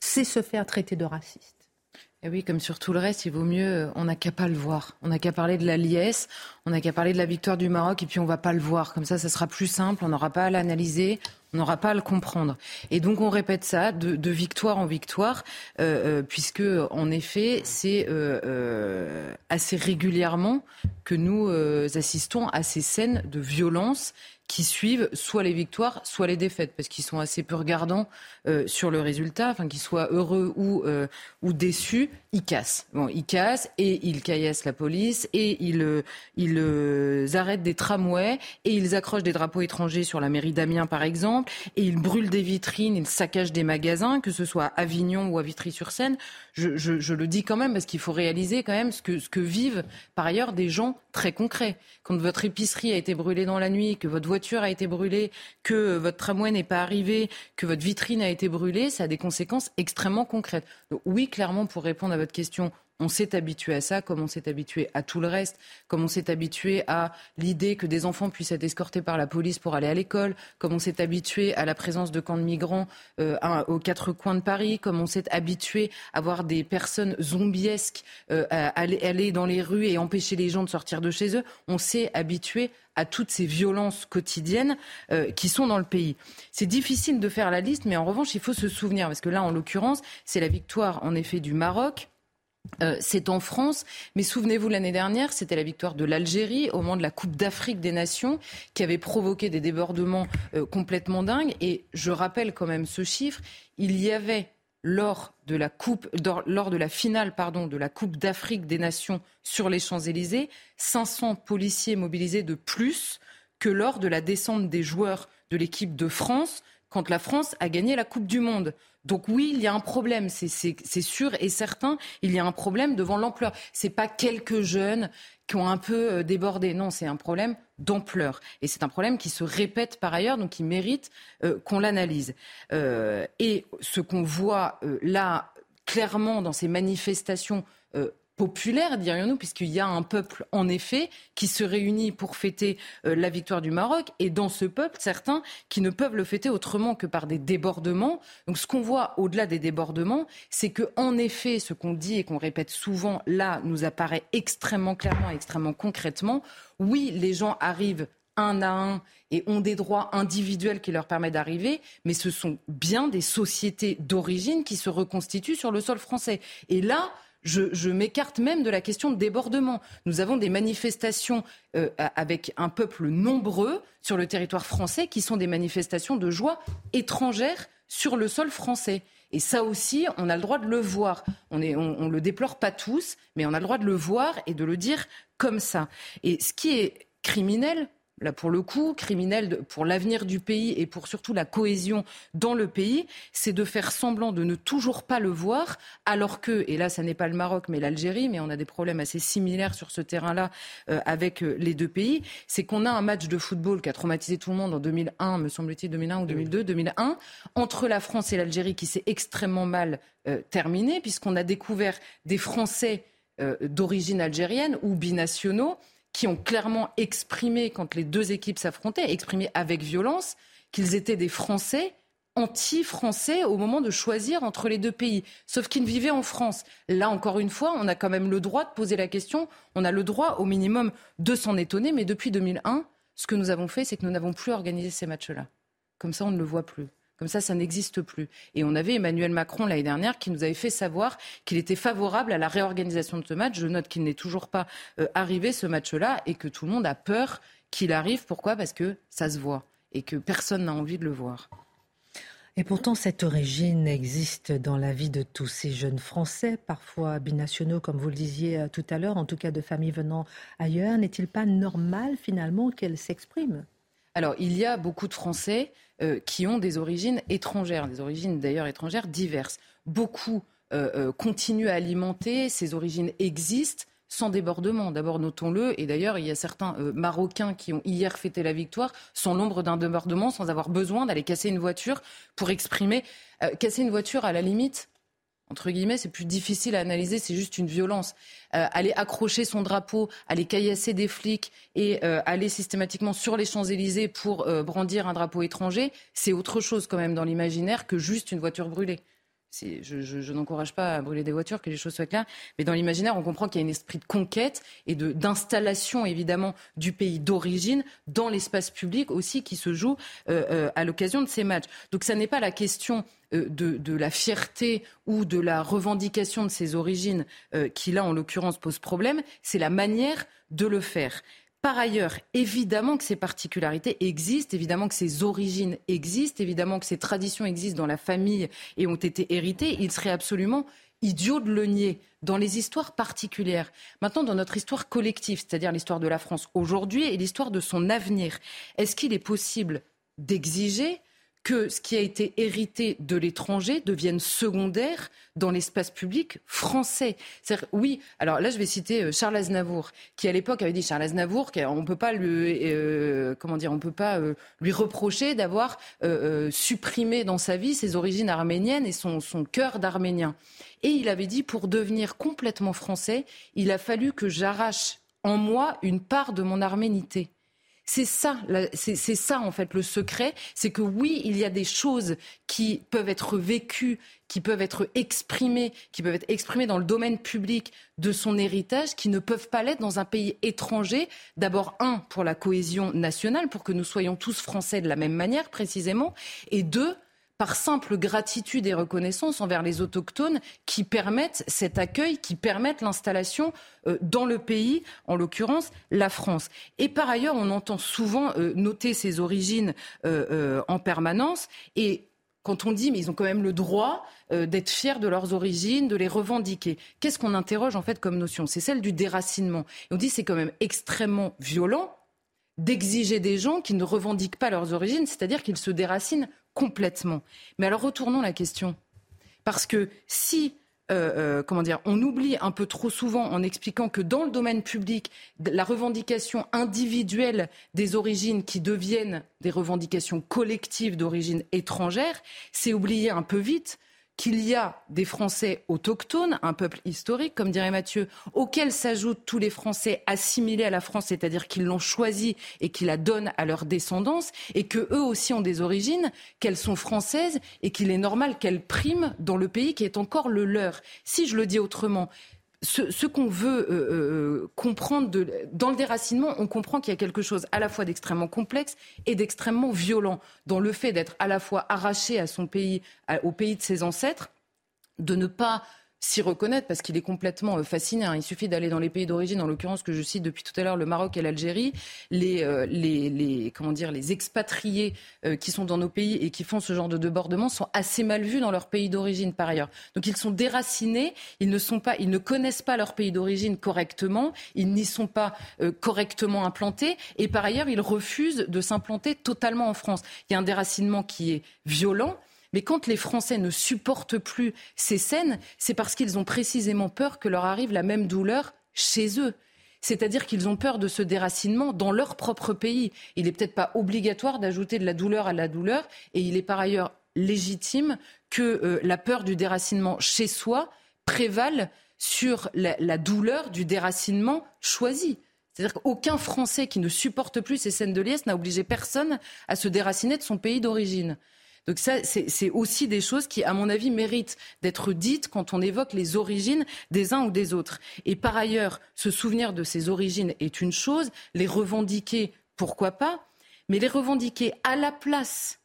c'est se faire traiter de raciste. Et oui, comme sur tout le reste, il vaut mieux, on n'a qu'à pas le voir. On n'a qu'à parler de la liesse, on n'a qu'à parler de la victoire du Maroc et puis on va pas le voir. Comme ça, ça sera plus simple, on n'aura pas à l'analyser. On n'aura pas à le comprendre. Et donc on répète ça de, victoire en victoire, euh, euh, puisque en effet c'est euh, assez régulièrement que nous assistons à ces scènes de violence qui suivent soit les victoires, soit les défaites, parce qu'ils sont assez peu regardants euh, sur le résultat, enfin qu'ils soient heureux ou, euh, ou déçus, ils cassent. Bon, ils cassent et ils caillassent la police et ils, euh, ils arrêtent des tramways et ils accrochent des drapeaux étrangers sur la mairie d'Amiens, par exemple, et ils brûlent des vitrines, ils saccagent des magasins, que ce soit à Avignon ou à Vitry-sur-Seine. Je, je, je, le dis quand même parce qu'il faut réaliser quand même ce que, ce que vivent par ailleurs des gens très concrets. Quand votre épicerie a été brûlée dans la nuit, que votre voiture voiture a été brûlée, que votre tramway n'est pas arrivé, que votre vitrine a été brûlée, ça a des conséquences extrêmement concrètes. Donc oui, clairement, pour répondre à votre question, on s'est habitué à ça, comme on s'est habitué à tout le reste, comme on s'est habitué à l'idée que des enfants puissent être escortés par la police pour aller à l'école, comme on s'est habitué à la présence de camps de migrants euh, aux quatre coins de Paris, comme on s'est habitué à voir des personnes zombiesques euh, aller, dans les rues et empêcher les gens de sortir de chez eux. On s'est habitué à toutes ces violences quotidiennes euh, qui sont dans le pays. C'est difficile de faire la liste, mais en revanche, il faut se souvenir, parce que là, en l'occurrence, c'est la victoire, en effet, du Maroc euh, c'est en France, mais souvenez-vous l'année dernière, c'était la victoire de l'Algérie au moment de la Coupe d'Afrique des Nations qui avait provoqué des débordements euh, complètement dingues. Et je rappelle quand même ce chiffre, il y avait lors de la coupe, lors de la finale de la Coupe d'Afrique des Nations sur les Champs-Élysées, 500 policiers mobilisés de plus que lors de la descente des joueurs de l'équipe de France quand la France a gagné la Coupe du Monde. Donc oui, il y a un problème, c'est sûr et certain. Il y a un problème devant l'ampleur. Ce n'est pas quelques jeunes qui ont un peu euh, débordé. Non, c'est un problème d'ampleur. Et c'est un problème qui se répète par ailleurs, donc qui mérite euh, qu'on l'analyse. Euh, et ce qu'on voit là, clairement, dans ces manifestations populaire, dirions-nous, puisqu'il y a un peuple, en effet, qui se réunit pour fêter euh, la victoire du Maroc. Et dans ce peuple, certains qui ne peuvent le fêter autrement que par des débordements. Donc ce qu'on voit au-delà des débordements, c'est que, en effet, ce qu'on dit et qu'on répète souvent, là, nous apparaît extrêmement clairement, extrêmement concrètement. Oui, les gens arrivent un à un et ont des droits individuels qui leur permettent d'arriver, mais ce sont bien des sociétés d'origine qui se reconstituent sur le sol français. Et là, je, m'écarte même de la question de débordement. Nous avons des manifestations euh, avec un peuple nombreux sur le territoire français qui sont des manifestations de joie étrangère sur le sol français. Et ça aussi, on a le droit de le voir. On ne on, le déplore pas tous, mais on a le droit de le voir et de le dire comme ça. Et ce qui est criminel, là pour le coup, criminel pour l'avenir du pays et pour surtout la cohésion dans le pays, c'est de faire semblant de ne toujours pas le voir, alors que, et là ça n'est pas le Maroc mais l'Algérie, mais on a des problèmes assez similaires sur ce terrain-là euh, avec euh, les deux pays, c'est qu'on a un match de football qui a traumatisé tout le monde en 2001, me semble-t-il, 2001 ou 2002, 2001, entre la France et l'Algérie qui s'est extrêmement mal euh, terminé, puisqu'on a découvert des Français d'origine algérienne ou binationaux qui ont clairement exprimé, quand les deux équipes s'affrontaient, exprimé avec violence qu'ils étaient des Français anti-français au moment de choisir entre les deux pays, sauf qu'ils vivaient en France. Là, encore une fois, on a quand même le droit de poser la question, on a le droit au minimum de s'en étonner, mais depuis 2001, ce que nous avons fait, c'est que nous n'avons plus organisé ces matchs-là. Comme ça, on ne le voit plus. Comme ça, ça n'existe plus. Et on avait Emmanuel Macron l'année dernière qui nous avait fait savoir qu'il était favorable à la réorganisation de ce match. Je note qu'il n'est toujours pas euh, arrivé ce match-là et que tout le monde a peur qu'il arrive. Pourquoi? Parce que ça se voit et que personne n'a envie de le voir. Et pourtant, cette origine existe dans la vie de tous ces jeunes Français, parfois binationaux, comme vous le disiez euh, tout à l'heure, en tout cas de familles venant ailleurs. N'est-il pas normal, finalement, qu'elle s'exprime? Alors, il y a beaucoup de Français euh, qui ont des origines étrangères, des origines d'ailleurs étrangères diverses. Beaucoup euh, euh, continuent à alimenter, ces origines existent sans débordement. D'abord, notons-le, et d'ailleurs, il y a certains Marocains qui ont hier fêté la victoire sans l'ombre d'un débordement, sans avoir besoin d'aller casser une voiture pour exprimer. casser une voiture, à la limite, entre guillemets, c'est plus difficile à analyser, c'est juste une violence. Euh, aller accrocher son drapeau, aller caillasser des flics et euh, aller systématiquement sur les Champs-Élysées pour euh, brandir un drapeau étranger, c'est autre chose quand même dans l'imaginaire que juste une voiture brûlée. Je, n'encourage pas à brûler des voitures, que les choses soient claires, mais dans l'imaginaire, on comprend qu'il y a un esprit de conquête et d'installation, évidemment, du pays d'origine dans l'espace public aussi qui se joue euh, euh, à l'occasion de ces matchs. Donc, ça n'est pas la question euh, de, la fierté ou de la revendication de ses origines qui, là, en l'occurrence, pose problème, c'est la manière de le faire. Par ailleurs, évidemment que ces particularités existent, évidemment que ces origines existent, évidemment que ces traditions existent dans la famille et ont été héritées. Il serait absolument idiot de le nier dans les histoires particulières. Maintenant, dans notre histoire collective, c'est-à-dire l'histoire de la France aujourd'hui et l'histoire de son avenir, est-ce qu'il est possible d'exiger que ce qui a été hérité de l'étranger devienne secondaire dans l'espace public français. Oui, alors là je vais citer euh, Charles Aznavour, qui à l'époque avait dit Charles Aznavour, on peut pas lui, euh, comment dire, on peut pas euh, lui reprocher d'avoir supprimé dans sa vie ses origines arméniennes et son, son cœur d'arménien. Et il avait dit pour devenir complètement français, il a fallu que j'arrache en moi une part de mon arménité. C'est ça, c'est ça en fait le secret, c'est que oui, il y a des choses qui peuvent être vécues, qui peuvent être exprimées, qui peuvent être exprimées dans le domaine public de son héritage, qui ne peuvent pas l'être dans un pays étranger. D'abord, un, pour la cohésion nationale, pour que nous soyons tous français de la même manière précisément, et deux, par simple gratitude et reconnaissance envers les autochtones qui permettent cet accueil, qui permettent l'installation euh, dans le pays, en l'occurrence la France. Et par ailleurs, on entend souvent euh, noter ses origines euh, en permanence et quand on dit mais ils ont quand même le droit d'être fiers de leurs origines, de les revendiquer. Qu'est-ce qu'on interroge en fait comme notion? C'est celle du déracinement. Et on dit c'est quand même extrêmement violent d'exiger des gens qui ne revendiquent pas leurs origines, c'est-à-dire qu'ils se déracinent complètement. Mais alors retournons la question. Parce que si euh, euh, comment dire, on oublie un peu trop souvent en expliquant que dans le domaine public, la revendication individuelle des origines qui deviennent des revendications collectives d'origine étrangère, c'est oublier un peu vite qu'il y a des Français autochtones, un peuple historique, comme dirait Mathieu, auxquels s'ajoutent tous les Français assimilés à la France, c'est-à-dire qu'ils l'ont choisi et qu'ils la donnent à leur descendance, et que eux aussi ont des origines, qu'elles sont françaises et qu'il est normal qu'elles priment dans le pays qui est encore le leur. Si je le dis autrement, ce, qu'on veut euh, euh, comprendre de, dans le déracinement, on comprend qu'il y a quelque chose à la fois d'extrêmement complexe et d'extrêmement violent. Dans le fait d'être à la fois arraché à son pays, au pays de ses ancêtres, de ne pas s'y reconnaître parce qu'il est complètement euh, fascinant. Il suffit d'aller dans les pays d'origine, en l'occurrence que je cite depuis tout à l'heure, le Maroc et l'Algérie, les, euh, les, les, comment dire, les expatriés euh, qui sont dans nos pays et qui font ce genre de débordement sont assez mal vus dans leur pays d'origine par ailleurs. Donc ils sont déracinés, ils ne sont pas, ils ne connaissent pas leur pays d'origine correctement, ils n'y sont pas correctement implantés et par ailleurs ils refusent de s'implanter totalement en France. Il y a un déracinement qui est violent mais quand les Français ne supportent plus ces scènes, c'est parce qu'ils ont précisément peur que leur arrive la même douleur chez eux. C'est-à-dire qu'ils ont peur de ce déracinement dans leur propre pays. Il n'est peut-être pas obligatoire d'ajouter de la douleur à la douleur, et il est par ailleurs légitime que euh, la peur du déracinement chez soi prévale sur la, la douleur du déracinement choisi. C'est-à-dire qu'aucun Français qui ne supporte plus ces scènes de liesse n'a obligé personne à se déraciner de son pays d'origine. Donc ça, c'est aussi des choses qui, à mon avis, méritent d'être dites quand on évoque les origines des uns ou des autres. Et par ailleurs, se souvenir de ces origines est une chose, les revendiquer, pourquoi pas, mais les revendiquer à la place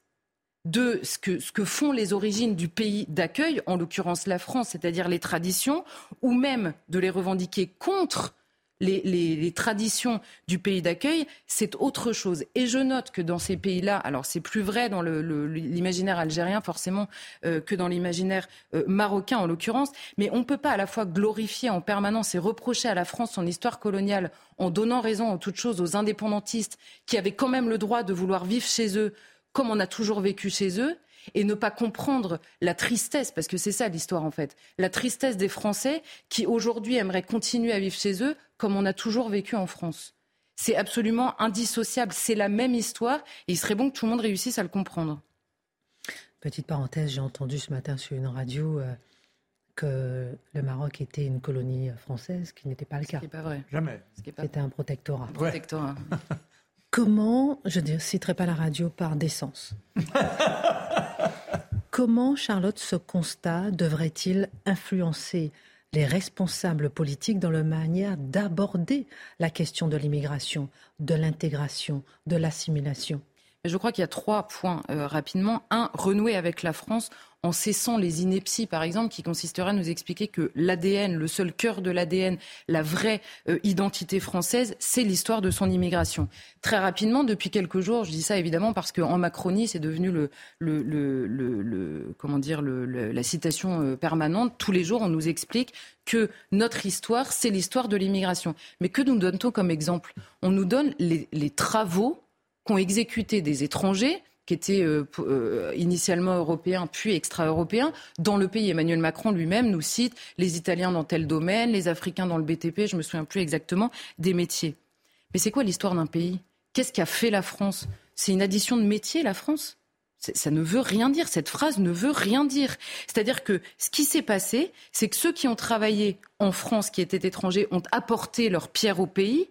de ce que, ce que font les origines du pays d'accueil, en l'occurrence la France, c'est-à-dire les traditions, ou même de les revendiquer contre les, traditions du pays d'accueil, c'est autre chose. Et je note que dans ces pays-là, alors c'est plus vrai dans l'imaginaire algérien forcément euh, que dans l'imaginaire euh, marocain en l'occurrence, mais on ne peut pas à la fois glorifier en permanence et reprocher à la France son histoire coloniale en donnant raison en toute chose aux indépendantistes qui avaient quand même le droit de vouloir vivre chez eux comme on a toujours vécu chez eux, et ne pas comprendre la tristesse, parce que c'est ça l'histoire en fait, la tristesse des Français qui aujourd'hui aimeraient continuer à vivre chez eux comme on a toujours vécu en France. C'est absolument indissociable, c'est la même histoire et il serait bon que tout le monde réussisse à le comprendre. Petite parenthèse, j'ai entendu ce matin sur une radio euh, que le Maroc était une colonie française, ce qui n'était pas le cas. Ce n'est pas vrai. Jamais. C'était un protectorat. protectorat. Comment, je ne citerai pas la radio par décence, Comment, Charlotte, ce constat devrait-il influencer les responsables politiques dans leur manière d'aborder la question de l'immigration, de l'intégration, de l'assimilation? Je crois qu'il y a trois points euh, rapidement. Un, renouer avec la France en cessant les inepties, par exemple, qui consisteraient à nous expliquer que l'ADN, le seul cœur de l'ADN, la vraie euh, identité française, c'est l'histoire de son immigration. Très rapidement, depuis quelques jours, je dis ça évidemment parce qu'en Macronie, c'est devenu le, comment dire, la citation euh, permanente. Tous les jours, on nous explique que notre histoire, c'est l'histoire de l'immigration. Mais que nous donne-t-on comme exemple? On nous donne les travaux qu'ont exécuté des étrangers qui étaient euh, euh, initialement européens puis extra-européens. Dans le pays, Emmanuel Macron lui-même nous cite les Italiens dans tel domaine, les Africains dans le BTP, je me souviens plus exactement des métiers. Mais c'est quoi l'histoire d'un pays? Qu'est-ce qu'a fait la France? C'est une addition de métiers, la France? Ça ne veut rien dire. Cette phrase ne veut rien dire. C'est-à-dire que ce qui s'est passé, c'est que ceux qui ont travaillé en France, qui étaient étrangers, ont apporté leur pierre au pays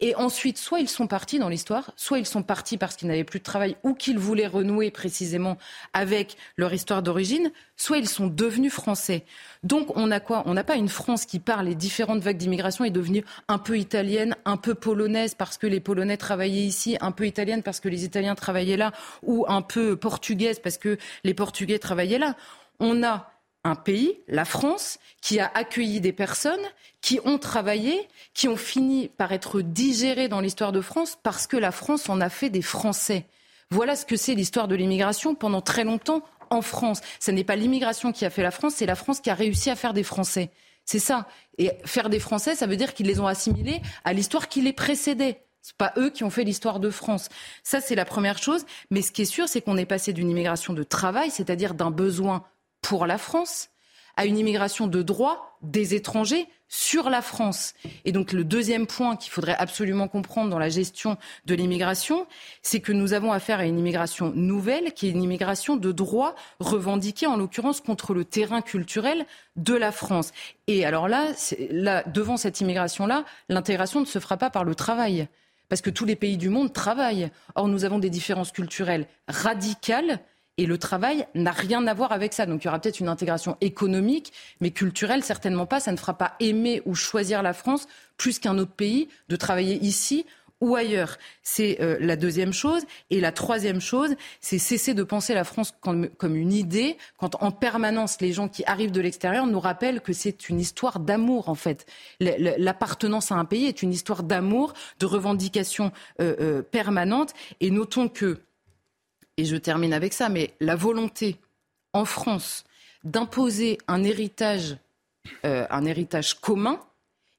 et ensuite, soit ils sont partis dans l'histoire, soit ils sont partis parce qu'ils n'avaient plus de travail ou qu'ils voulaient renouer précisément avec leur histoire d'origine, soit ils sont devenus français. Donc on a quoi? On n'a pas une France qui, par les différentes vagues d'immigration, est devenue un peu italienne, un peu polonaise parce que les Polonais travaillaient ici, un peu italienne parce que les Italiens travaillaient là, ou un peu portugaise parce que les Portugais travaillaient là. On a un pays, la France, qui a accueilli des personnes qui ont travaillé, qui ont fini par être digérées dans l'histoire de France parce que la France en a fait des Français. Voilà ce que c'est l'histoire de l'immigration pendant très longtemps en France. Ce n'est pas l'immigration qui a fait la France, c'est la France qui a réussi à faire des Français. C'est ça. Et faire des Français, ça veut dire qu'ils les ont assimilés à l'histoire qui les précédait. Ce pas eux qui ont fait l'histoire de France. Ça, c'est la première chose. Mais ce qui est sûr, c'est qu'on est passé d'une immigration de travail, c'est-à-dire d'un besoin pour la France, à une immigration de droit des étrangers sur la France. Et donc le deuxième point qu'il faudrait absolument comprendre dans la gestion de l'immigration, c'est que nous avons affaire à une immigration nouvelle, qui est une immigration de droit revendiquée en l'occurrence contre le terrain culturel de la France. Et alors là, devant cette immigration-là, l'intégration ne se fera pas par le travail. Parce que tous les pays du monde travaillent. Or, nous avons des différences culturelles radicales et le travail n'a rien à voir avec ça. Donc il y aura peut-être une intégration économique, mais culturelle, certainement pas. Ça ne fera pas aimer ou choisir la France plus qu'un autre pays de travailler ici ou ailleurs. C'est euh, la deuxième chose. Et la troisième chose, c'est cesser de penser la France comme, une idée, quand en permanence les gens qui arrivent de l'extérieur nous rappellent que c'est une histoire d'amour, en fait. L'appartenance à un pays est une histoire d'amour, de revendication euh, euh, permanente. Et notons que et je termine avec ça, mais la volonté en France d'imposer un héritage, euh, un héritage commun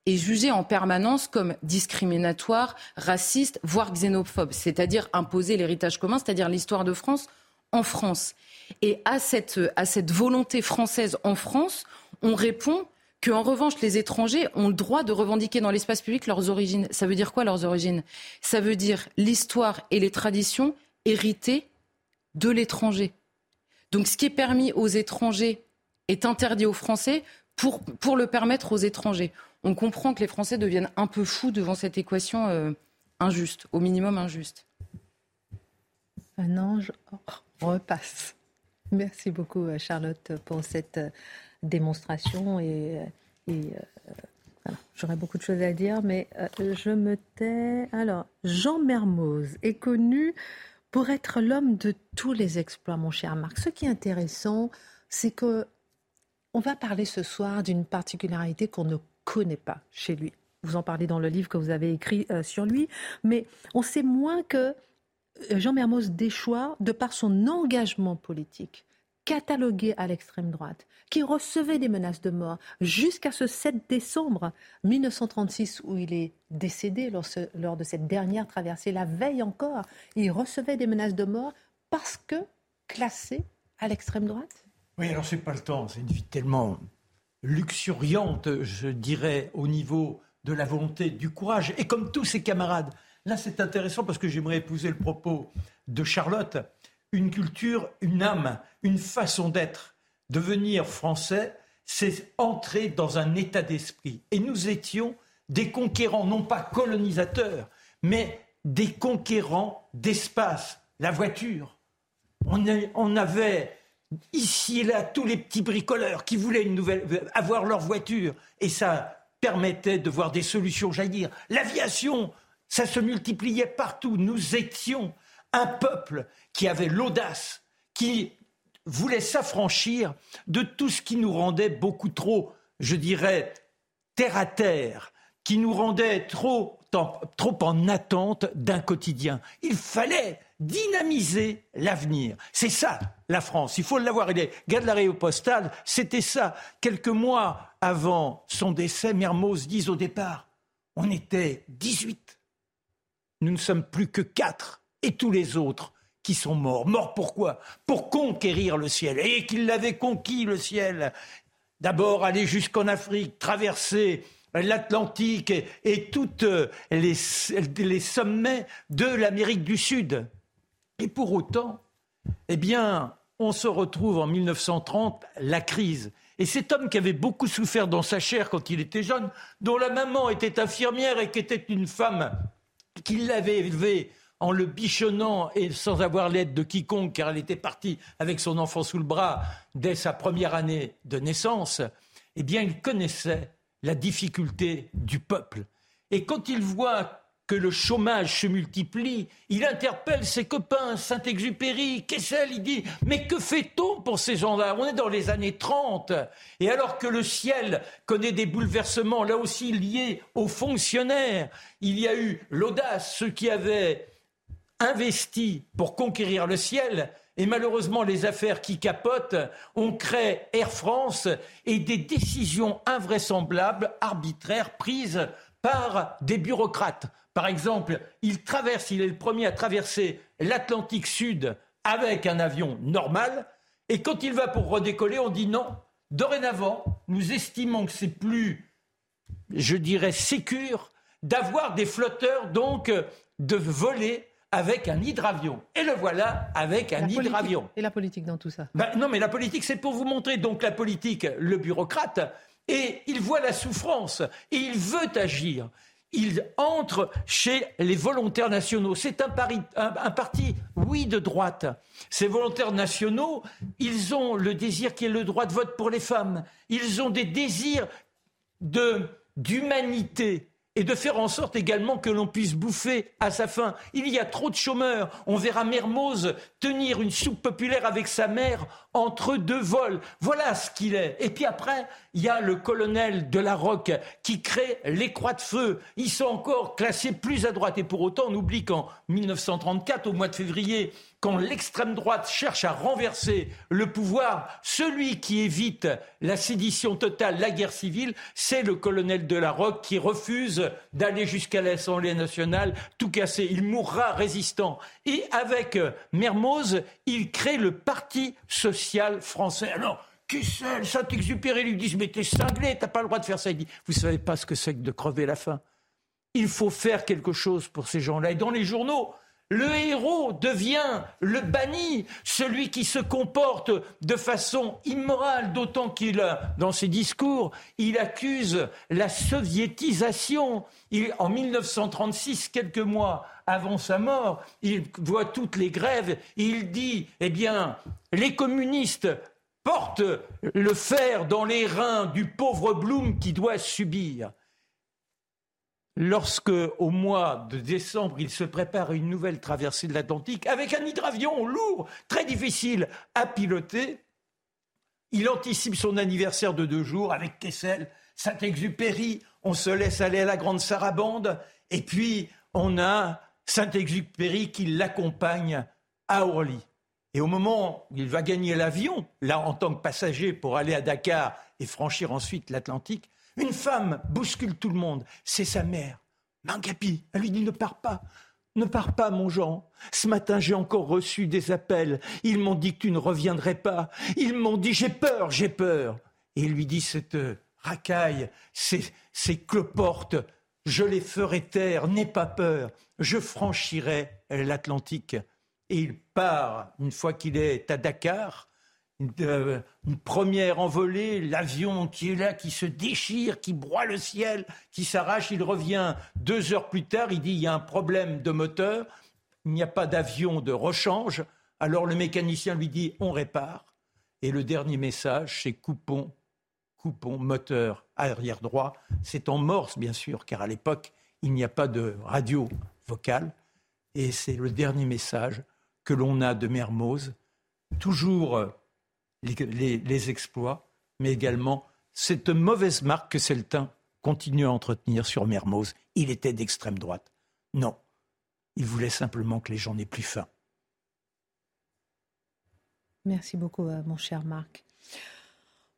est jugée en permanence comme discriminatoire, raciste, voire xénophobe, c'est-à-dire imposer l'héritage commun, c'est-à-dire l'histoire de France en France. Et à cette, à cette volonté française en France, on répond qu'en revanche, les étrangers ont le droit de revendiquer dans l'espace public leurs origines. Ça veut dire quoi leurs origines? Ça veut dire l'histoire et les traditions héritées de l'étranger. Donc ce qui est permis aux étrangers est interdit aux Français pour, pour le permettre aux étrangers. On comprend que les Français deviennent un peu fous devant cette équation euh, injuste, au minimum injuste. Un ange repasse. Merci beaucoup euh, Charlotte pour cette euh, démonstration et, J'aurais beaucoup de choses à dire, mais je me tais. Alors, Jean Mermoz est connu pour être l'homme de tous les exploits, mon cher Marc. Ce qui est intéressant, c'est que on va parler ce soir d'une particularité qu'on ne connaît pas chez lui. Vous en parlez dans le livre que vous avez écrit euh, sur lui, mais on sait moins que euh, Jean Mermoz Deschois, de par son engagement politique, catalogué à l'extrême droite, qui recevait des menaces de mort jusqu'à ce 7 décembre 1936 où il est décédé lors, de cette dernière traversée, la veille encore, il recevait des menaces de mort parce que classé à l'extrême droite. Oui, alors c'est pas le temps, c'est une vie tellement luxuriante, je dirais, au niveau de la volonté, du courage, et comme tous ses camarades. Là, c'est intéressant parce que j'aimerais épouser le propos de Charlotte une culture, une âme, une façon d'être. Devenir français, c'est entrer dans un état d'esprit. Et nous étions des conquérants, non pas colonisateurs, mais des conquérants d'espace. La voiture. On, avait ici et là tous les petits bricoleurs qui voulaient avoir leur voiture. Et ça permettait de voir des solutions jaillir. L'aviation, ça se multipliait partout. Nous étions un peuple qui avait l'audace, qui voulait s'affranchir de tout ce qui nous rendait beaucoup trop, je dirais, terre à terre, qui nous rendait trop, trop en attente d'un quotidien. Il fallait dynamiser l'avenir. C'est ça, la France. Il faut l'avoir. Il est de la c'était ça. Quelques mois avant son décès, Mermoz dit au départ, on était 18. Nous ne sommes plus que 4. Et tous les autres qui sont morts. Morts pourquoi Pour conquérir le ciel. Et qu'il l'avait conquis, le ciel. D'abord aller jusqu'en Afrique, traverser l'Atlantique et, tous les, les sommets de l'Amérique du Sud. Et pour autant, eh bien, on se retrouve en 1930, la crise. Et cet homme qui avait beaucoup souffert dans sa chair quand il était jeune, dont la maman était infirmière et qui était une femme qui l'avait élevé en le bichonnant et sans avoir l'aide de quiconque, car elle était partie avec son enfant sous le bras dès sa première année de naissance, eh bien, il connaissait la difficulté du peuple. Et quand il voit que le chômage se multiplie, il interpelle ses copains, Saint-Exupéry, Kessel, il dit Mais que fait-on pour ces gens-là? On est dans les années 30. Et alors que le ciel connaît des bouleversements, là aussi liés aux fonctionnaires, il y a eu l'audace, ceux qui avaient investi pour conquérir le ciel, et malheureusement, les affaires qui capotent, on crée Air France et des décisions invraisemblables, arbitraires, prises par des bureaucrates. Par exemple, il traverse, il est le premier à traverser l'Atlantique Sud avec un avion normal, et quand il va pour redécoller, on dit non. Dorénavant, nous estimons que c'est plus, je dirais, sécure d'avoir des flotteurs, donc de voler avec un hydravion. Et le voilà avec un hydravion. Et la politique dans tout ça ben, Non, mais la politique, c'est pour vous montrer. Donc la politique, le bureaucrate, et il voit la souffrance, et il veut agir il entre chez les volontaires nationaux. C'est un, parti, oui, de droite. Ces volontaires nationaux, ils ont le désir qui est le droit de vote pour les femmes. Ils ont des désirs d'humanité et de faire en sorte également que l'on puisse bouffer à sa faim. Il y a trop de chômeurs. On verra Mermoz tenir une soupe populaire avec sa mère entre deux vols. Voilà ce qu'il est. Et puis après, il y a le colonel de la Roque qui crée les croix de feu. Ils sont encore classés plus à droite. Et pour autant, on oublie qu'en 1934, au mois de février, quand l'extrême droite cherche à renverser le pouvoir, celui qui évite la sédition totale, la guerre civile, c'est le colonel de la Roque qui refuse d'aller jusqu'à l'Assemblée nationale, tout casser. Il mourra résistant. Et avec Mermoz, il crée le Parti social français. Alors, Kessel, Saint-Exupéry? Lui disent Mais t'es cinglé, t'as pas le droit de faire ça. Il dit Vous savez pas ce que c'est que de crever la faim. Il faut faire quelque chose pour ces gens-là. Et dans les journaux, le héros devient le banni, celui qui se comporte de façon immorale, d'autant qu'il, dans ses discours, il accuse la soviétisation. en 1936, quelques mois avant sa mort, il voit toutes les grèves il dit, eh bien, les communistes portent le fer dans les reins du pauvre Blum qui doit subir lorsque, au mois de décembre, il se prépare une nouvelle traversée de l'Atlantique avec un hydravion lourd, très difficile à piloter, il anticipe son anniversaire de deux jours avec Kessel, Saint-Exupéry, on se laisse aller à la grande sarabande, et puis on a Saint-Exupéry qui l'accompagne à Orly. Et au moment où il va gagner l'avion, là en tant que passager pour aller à Dakar et franchir ensuite l'Atlantique, une femme bouscule tout le monde. C'est sa mère. Mangapi, elle lui dit ne pars pas. Ne pars pas, mon Jean. Ce matin, j'ai encore reçu des appels. Ils m'ont dit que tu ne reviendrais pas. Ils m'ont dit j'ai peur, j'ai peur. Et il lui dit cette racaille, ces, ces cloportes, je les ferai taire, n'aie pas peur. Je franchirai l'Atlantique. Et il part, une fois qu'il est à Dakar, euh, une, première envolée, l'avion qui est là, qui se déchire, qui broie le ciel, qui s'arrache. Il revient deux heures plus tard, il dit il y a un problème de moteur, il n'y a pas d'avion de rechange. Alors le mécanicien lui dit on répare. Et le dernier message, c'est coupons, coupons, moteur, arrière droit. C'est en morse, bien sûr, car à l'époque, il n'y a pas de radio vocale. Et c'est le dernier message que l'on a de Mermoz. Toujours euh, les, exploits, mais également cette mauvaise marque que Celtin continue à entretenir sur Mermoz. Il était d'extrême droite. Non, il voulait simplement que les gens n'aient plus faim. Merci beaucoup, euh, mon cher Marc.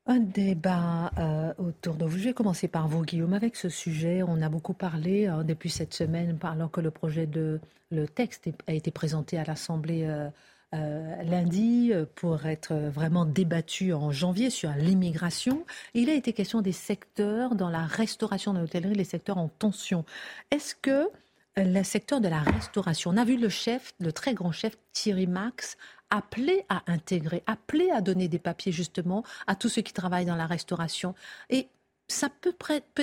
Un débat euh, autour de vous. Je vais commencer par vous, Guillaume. Avec ce sujet, on a beaucoup parlé euh, depuis cette semaine, alors que le projet de le texte a été présenté à l'Assemblée lundi pour être vraiment débattu en janvier sur l'immigration. Il a été question des secteurs dans la restauration de l'hôtellerie, les secteurs en tension. Est-ce que le secteur de la restauration, on a vu le chef, le très grand chef Thierry Max appelé à intégrer, appelé à donner des papiers justement à tous ceux qui travaillent dans la restauration. Et ça peut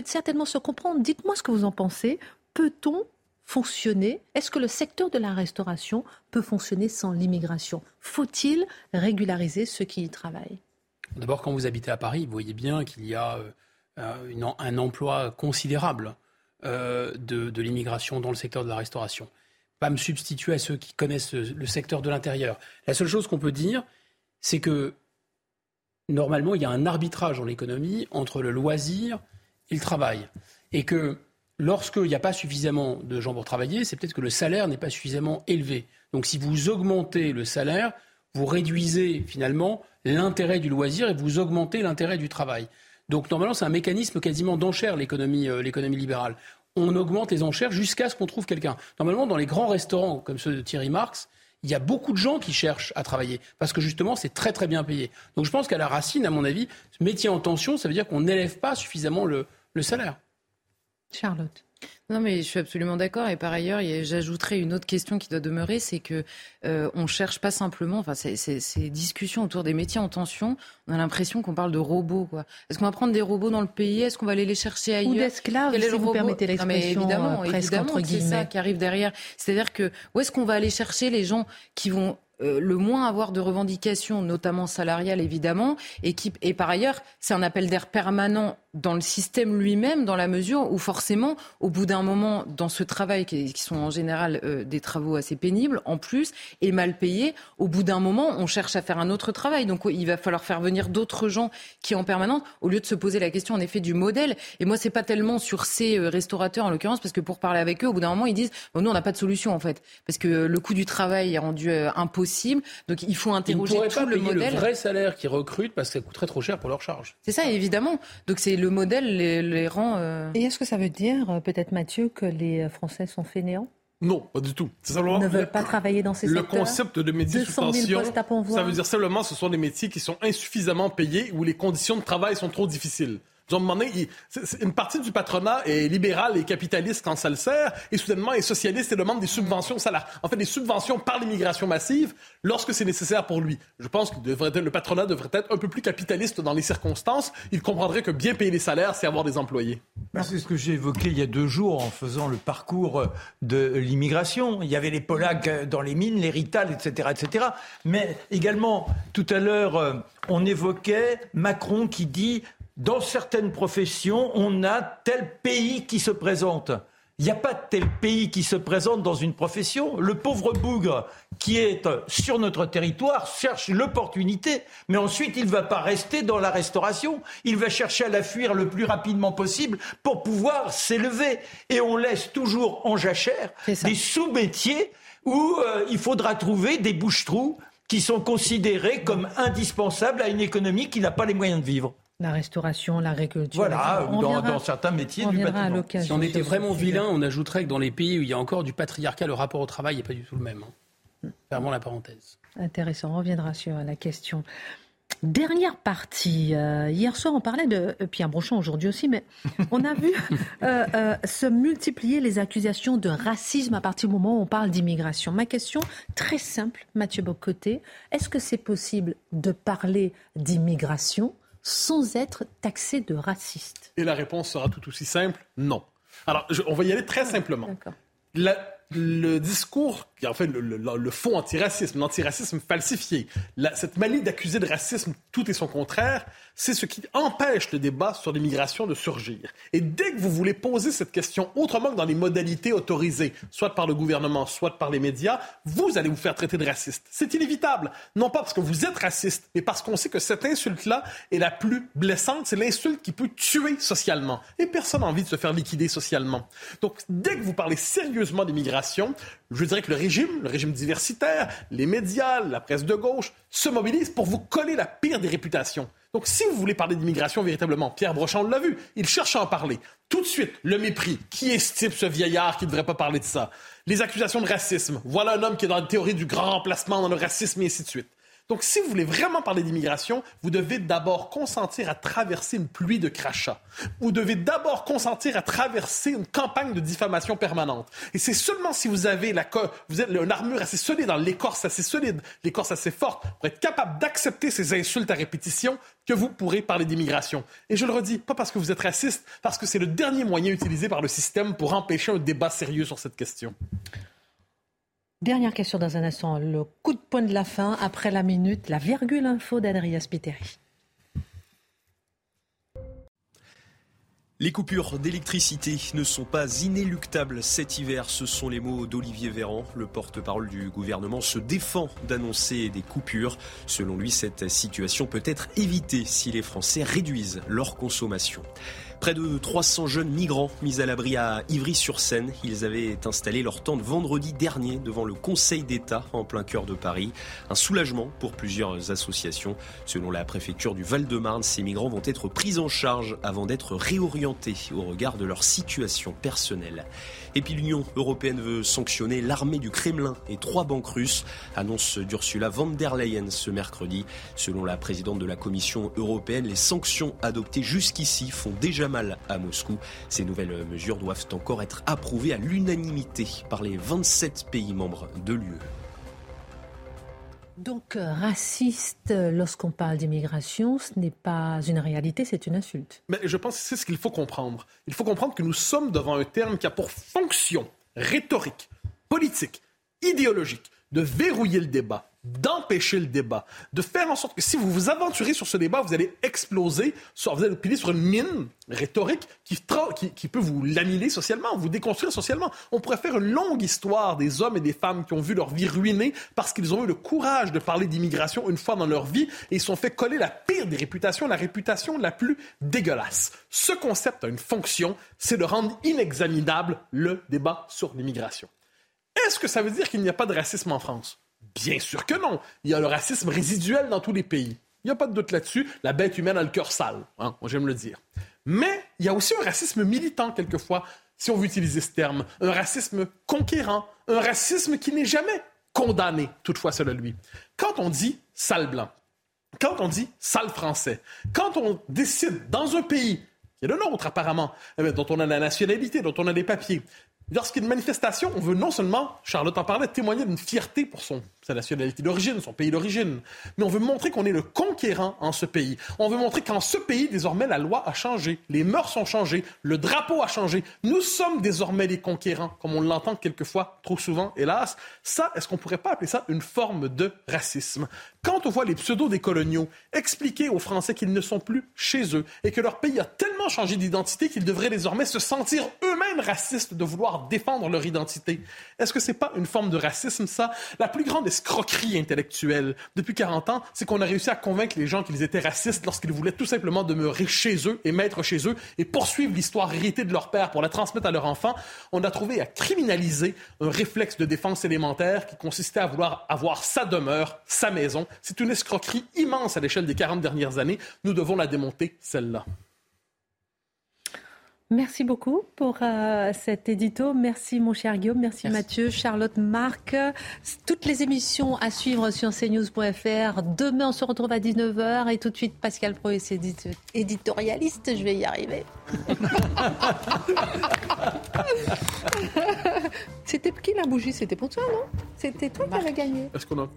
certainement se comprendre. Dites-moi ce que vous en pensez. Peut-on fonctionner? Est-ce que le secteur de la restauration peut fonctionner sans l'immigration? Faut-il régulariser ceux qui y travaillent? D'abord, quand vous habitez à Paris, vous voyez bien qu'il y a euh, un emploi considérable euh, de, l'immigration dans le secteur de la restauration pas me substituer à ceux qui connaissent le secteur de l'intérieur. La seule chose qu'on peut dire, c'est que normalement, il y a un arbitrage en économie entre le loisir et le travail. Et que lorsqu'il n'y a pas suffisamment de gens pour travailler, c'est peut-être que le salaire n'est pas suffisamment élevé. Donc si vous augmentez le salaire, vous réduisez finalement l'intérêt du loisir et vous augmentez l'intérêt du travail. Donc normalement, c'est un mécanisme quasiment d'enchère, l'économie, euh, l'économie libérale on augmente les enchères jusqu'à ce qu'on trouve quelqu'un. Normalement, dans les grands restaurants comme ceux de Thierry Marx, il y a beaucoup de gens qui cherchent à travailler parce que justement c'est très très bien payé. Donc je pense qu'à la racine, à mon avis, ce métier en tension, ça veut dire qu'on n'élève pas suffisamment le salaire. Charlotte. Non, mais je suis absolument d'accord. Et par ailleurs, j'ajouterais une autre question qui doit demeurer, c'est que euh, on cherche pas simplement, enfin, ces discussions autour des métiers en tension, on a l'impression qu'on parle de robots. Est-ce qu'on va prendre des robots dans le pays? Est-ce qu'on va aller les chercher ailleurs? Ou d'esclaves, si vous permettez l'expression. Évidemment, euh, évidemment, c'est ça qui arrive derrière. C'est-à-dire que où est-ce qu'on va aller chercher les gens qui vont le moins avoir de revendications, notamment salariales évidemment, et, qui, et par ailleurs, c'est un appel d'air permanent dans le système lui-même, dans la mesure où forcément, au bout d'un moment, dans ce travail, qui, sont en général euh, des travaux assez pénibles, en plus, et mal payés, au bout d'un moment, on cherche à faire un autre travail. Donc il va falloir faire venir d'autres gens qui, en permanence, au lieu de se poser la question, en effet, du modèle. Et moi, c'est pas tellement sur ces euh, restaurateurs, en l'occurrence, parce que pour parler avec eux, au bout d'un moment, ils disent, nous, on n'a pas de solution, en fait, parce que le coût du travail est rendu euh, Donc il faut interroger tout pas le modèle. le vrai salaire qu'ils recrutent parce que ça coûterait trop cher pour leur charge. C'est ça, évidemment. Donc c'est le modèle les, rend. Euh, Et est-ce que ça veut dire, euh, peut-être Mathieu, que les Français sont fainéants? Non, pas du tout. C'est simplement ne veulent pas travailler dans ces le secteurs. Le concept de métier sous tension, ça veut dire simplement que ce sont des métiers qui sont insuffisamment payés ou les conditions de travail sont trop difficiles une partie du patronat est libéral et capitaliste quand ça le sert, et soudainement est socialiste et demande des subventions salaires. En fait, des subventions par l'immigration massive lorsque c'est nécessaire pour lui. Je pense que le patronat devrait être un peu plus capitaliste dans les circonstances. Il comprendrait que bien payer les salaires, c'est avoir des employés. Bah, c'est ce que j'ai évoqué il y a deux jours en faisant le parcours de l'immigration. Il y avait les Polacs dans les mines, les Rital, etc., etc. Mais également, tout à l'heure, euh, on évoquait Macron qui dit dans certaines professions, on a tel pays qui se présente. Il n'y a pas tel pays qui se présente dans une profession. Le pauvre bougre qui est sur notre territoire cherche l'opportunité, mais ensuite il ne va pas rester dans la restauration. Il va chercher à la fuir le plus rapidement possible pour pouvoir s'élever. Et on laisse toujours en jachère des sous-métiers où euh, il faudra trouver des bouches-trous qui sont considérés comme indispensables à une économie qui n'a pas les moyens de vivre. La restauration, l'agriculture. Voilà, dans, certains métiers du bâtiment. Si on était vraiment vilain, on ajouterait que dans les pays où il y a encore du patriarcat, le rapport au travail n'est pas du tout le même. Hein. Fermons la parenthèse. Intéressant, on reviendra sur la question. Dernière partie. Euh, hier soir, on parlait de euh, Pierre Brochon, aujourd'hui aussi, mais on a vu euh, se multiplier les accusations de racisme à partir du moment où on parle d'immigration. Ma question, très simple, Mathieu Bocoté, est-ce que c'est possible de parler d'immigration sans être taxé de raciste Et la réponse sera tout aussi simple, non. Alors, on va y aller très simplement. Le discours, en fait le, le, le fond antiracisme, l'antiracisme falsifié, cette manie d'accuser de racisme tout et son contraire, c'est ce qui empêche le débat sur l'immigration de surgir. Et dès que vous voulez poser cette question autrement que dans les modalités autorisées, soit par le gouvernement, soit par les médias, vous allez vous faire traiter de raciste. C'est inévitable. Non pas parce que vous êtes raciste, mais parce qu'on sait que cette insulte-là est la plus blessante. C'est l'insulte qui peut tuer socialement. Et personne n'a envie de se faire liquider socialement. Donc, dès que vous parlez sérieusement d'immigration, je dirais que le régime, le régime diversitaire, les médias, la presse de gauche se mobilisent pour vous coller la pire des réputations. Donc, si vous voulez parler d'immigration véritablement, Pierre Brochand l'a vu, il cherche à en parler. Tout de suite, le mépris. Qui est ce ce vieillard qui ne devrait pas parler de ça? Les accusations de racisme. Voilà un homme qui est dans la théorie du grand remplacement, dans le racisme et ainsi de suite. Donc, si vous voulez vraiment parler d'immigration, vous devez d'abord consentir à traverser une pluie de crachats. Vous devez d'abord consentir à traverser une campagne de diffamation permanente. Et c'est seulement si vous avez la vous êtes une armure assez solide, dans l'écorce assez solide, l'écorce assez forte, pour être capable d'accepter ces insultes à répétition, que vous pourrez parler d'immigration. Et je le redis, pas parce que vous êtes raciste, parce que c'est le dernier moyen utilisé par le système pour empêcher un débat sérieux sur cette question. Dernière question dans un instant. Le coup de poing de la fin, après la minute, la virgule info d'Adrien Spiteri. Les coupures d'électricité ne sont pas inéluctables cet hiver, ce sont les mots d'Olivier Véran. Le porte-parole du gouvernement se défend d'annoncer des coupures. Selon lui, cette situation peut être évitée si les Français réduisent leur consommation. Près de 300 jeunes migrants mis à l'abri à Ivry-sur-Seine. Ils avaient installé leur tente vendredi dernier devant le Conseil d'État en plein cœur de Paris. Un soulagement pour plusieurs associations. Selon la préfecture du Val-de-Marne, ces migrants vont être pris en charge avant d'être réorientés au regard de leur situation personnelle. Et puis l'Union européenne veut sanctionner l'armée du Kremlin et trois banques russes. Annonce d'Ursula von der Leyen ce mercredi. Selon la présidente de la Commission européenne, les sanctions adoptées jusqu'ici font déjà mal à Moscou. Ces nouvelles mesures doivent encore être approuvées à l'unanimité par les 27 pays membres de l'UE. Donc, euh, raciste, euh, lorsqu'on parle d'immigration, ce n'est pas une réalité, c'est une insulte. Mais je pense que c'est ce qu'il faut comprendre. Il faut comprendre que nous sommes devant un terme qui a pour fonction rhétorique, politique, idéologique, de verrouiller le débat, d'empêcher le débat, de faire en sorte que si vous vous aventurez sur ce débat, vous allez exploser, soit vous allez piler sur une mine rhétorique qui, qui, peut vous laminer socialement, vous déconstruire socialement. On pourrait faire une longue histoire des hommes et des femmes qui ont vu leur vie ruinée parce qu'ils ont eu le courage de parler d'immigration une fois dans leur vie et ils sont fait coller la pire des réputations, la réputation la plus dégueulasse. Ce concept a une fonction, c'est de rendre inexaminable le débat sur l'immigration. Est-ce que ça veut dire qu'il n'y a pas de racisme en France? Bien sûr que non. Il y a le racisme résiduel dans tous les pays. Il n'y a pas de doute là-dessus. La bête humaine a le cœur sale. Hein, j'aime le dire. Mais il y a aussi un racisme militant, quelquefois, si on veut utiliser ce terme. Un racisme conquérant. Un racisme qui n'est jamais condamné, toutefois, selon lui. Quand on dit sale blanc, quand on dit sale français, quand on décide dans un pays qui est le nôtre apparemment, eh dont on a la nationalité, dont on a des papiers, Lorsqu'il y a une manifestation, on veut non seulement, Charlotte en parlait, témoigner d'une fierté pour son, sa nationalité d'origine, son pays d'origine, mais on veut montrer qu'on est le conquérant en ce pays. On veut montrer qu'en ce pays, désormais, la loi a changé, les mœurs ont changé, le drapeau a changé. Nous sommes désormais les conquérants, comme on l'entend quelquefois, trop souvent, hélas. Ça, est-ce qu'on pourrait pas appeler ça une forme de racisme? Quand on voit les pseudo-décoloniaux expliquer aux Français qu'ils ne sont plus chez eux et que leur pays a tellement changé d'identité qu'ils devraient désormais se sentir eux-mêmes racistes de vouloir défendre leur identité. Est-ce que c'est pas une forme de racisme, ça? La plus grande escroquerie intellectuelle depuis 40 ans, c'est qu'on a réussi à convaincre les gens qu'ils étaient racistes lorsqu'ils voulaient tout simplement demeurer chez eux et mettre chez eux et poursuivre l'histoire héritée de leur père pour la transmettre à leur enfant. On a trouvé à criminaliser un réflexe de défense élémentaire qui consistait à vouloir avoir sa demeure, sa maison. C'est une escroquerie immense à l'échelle des 40 dernières années. Nous devons la démonter, celle-là. Merci beaucoup pour euh, cet édito. Merci mon cher Guillaume, merci, Mathieu, Charlotte, Marc. Toutes les émissions à suivre sur cnews.fr. Demain, on se retrouve à 19h et tout de suite Pascal Pro et ses éditorialistes. Je vais y arriver. C'était qui la bougie? C'était pour toi, non? C'était toi qui avais gagné. Est-ce qu'on a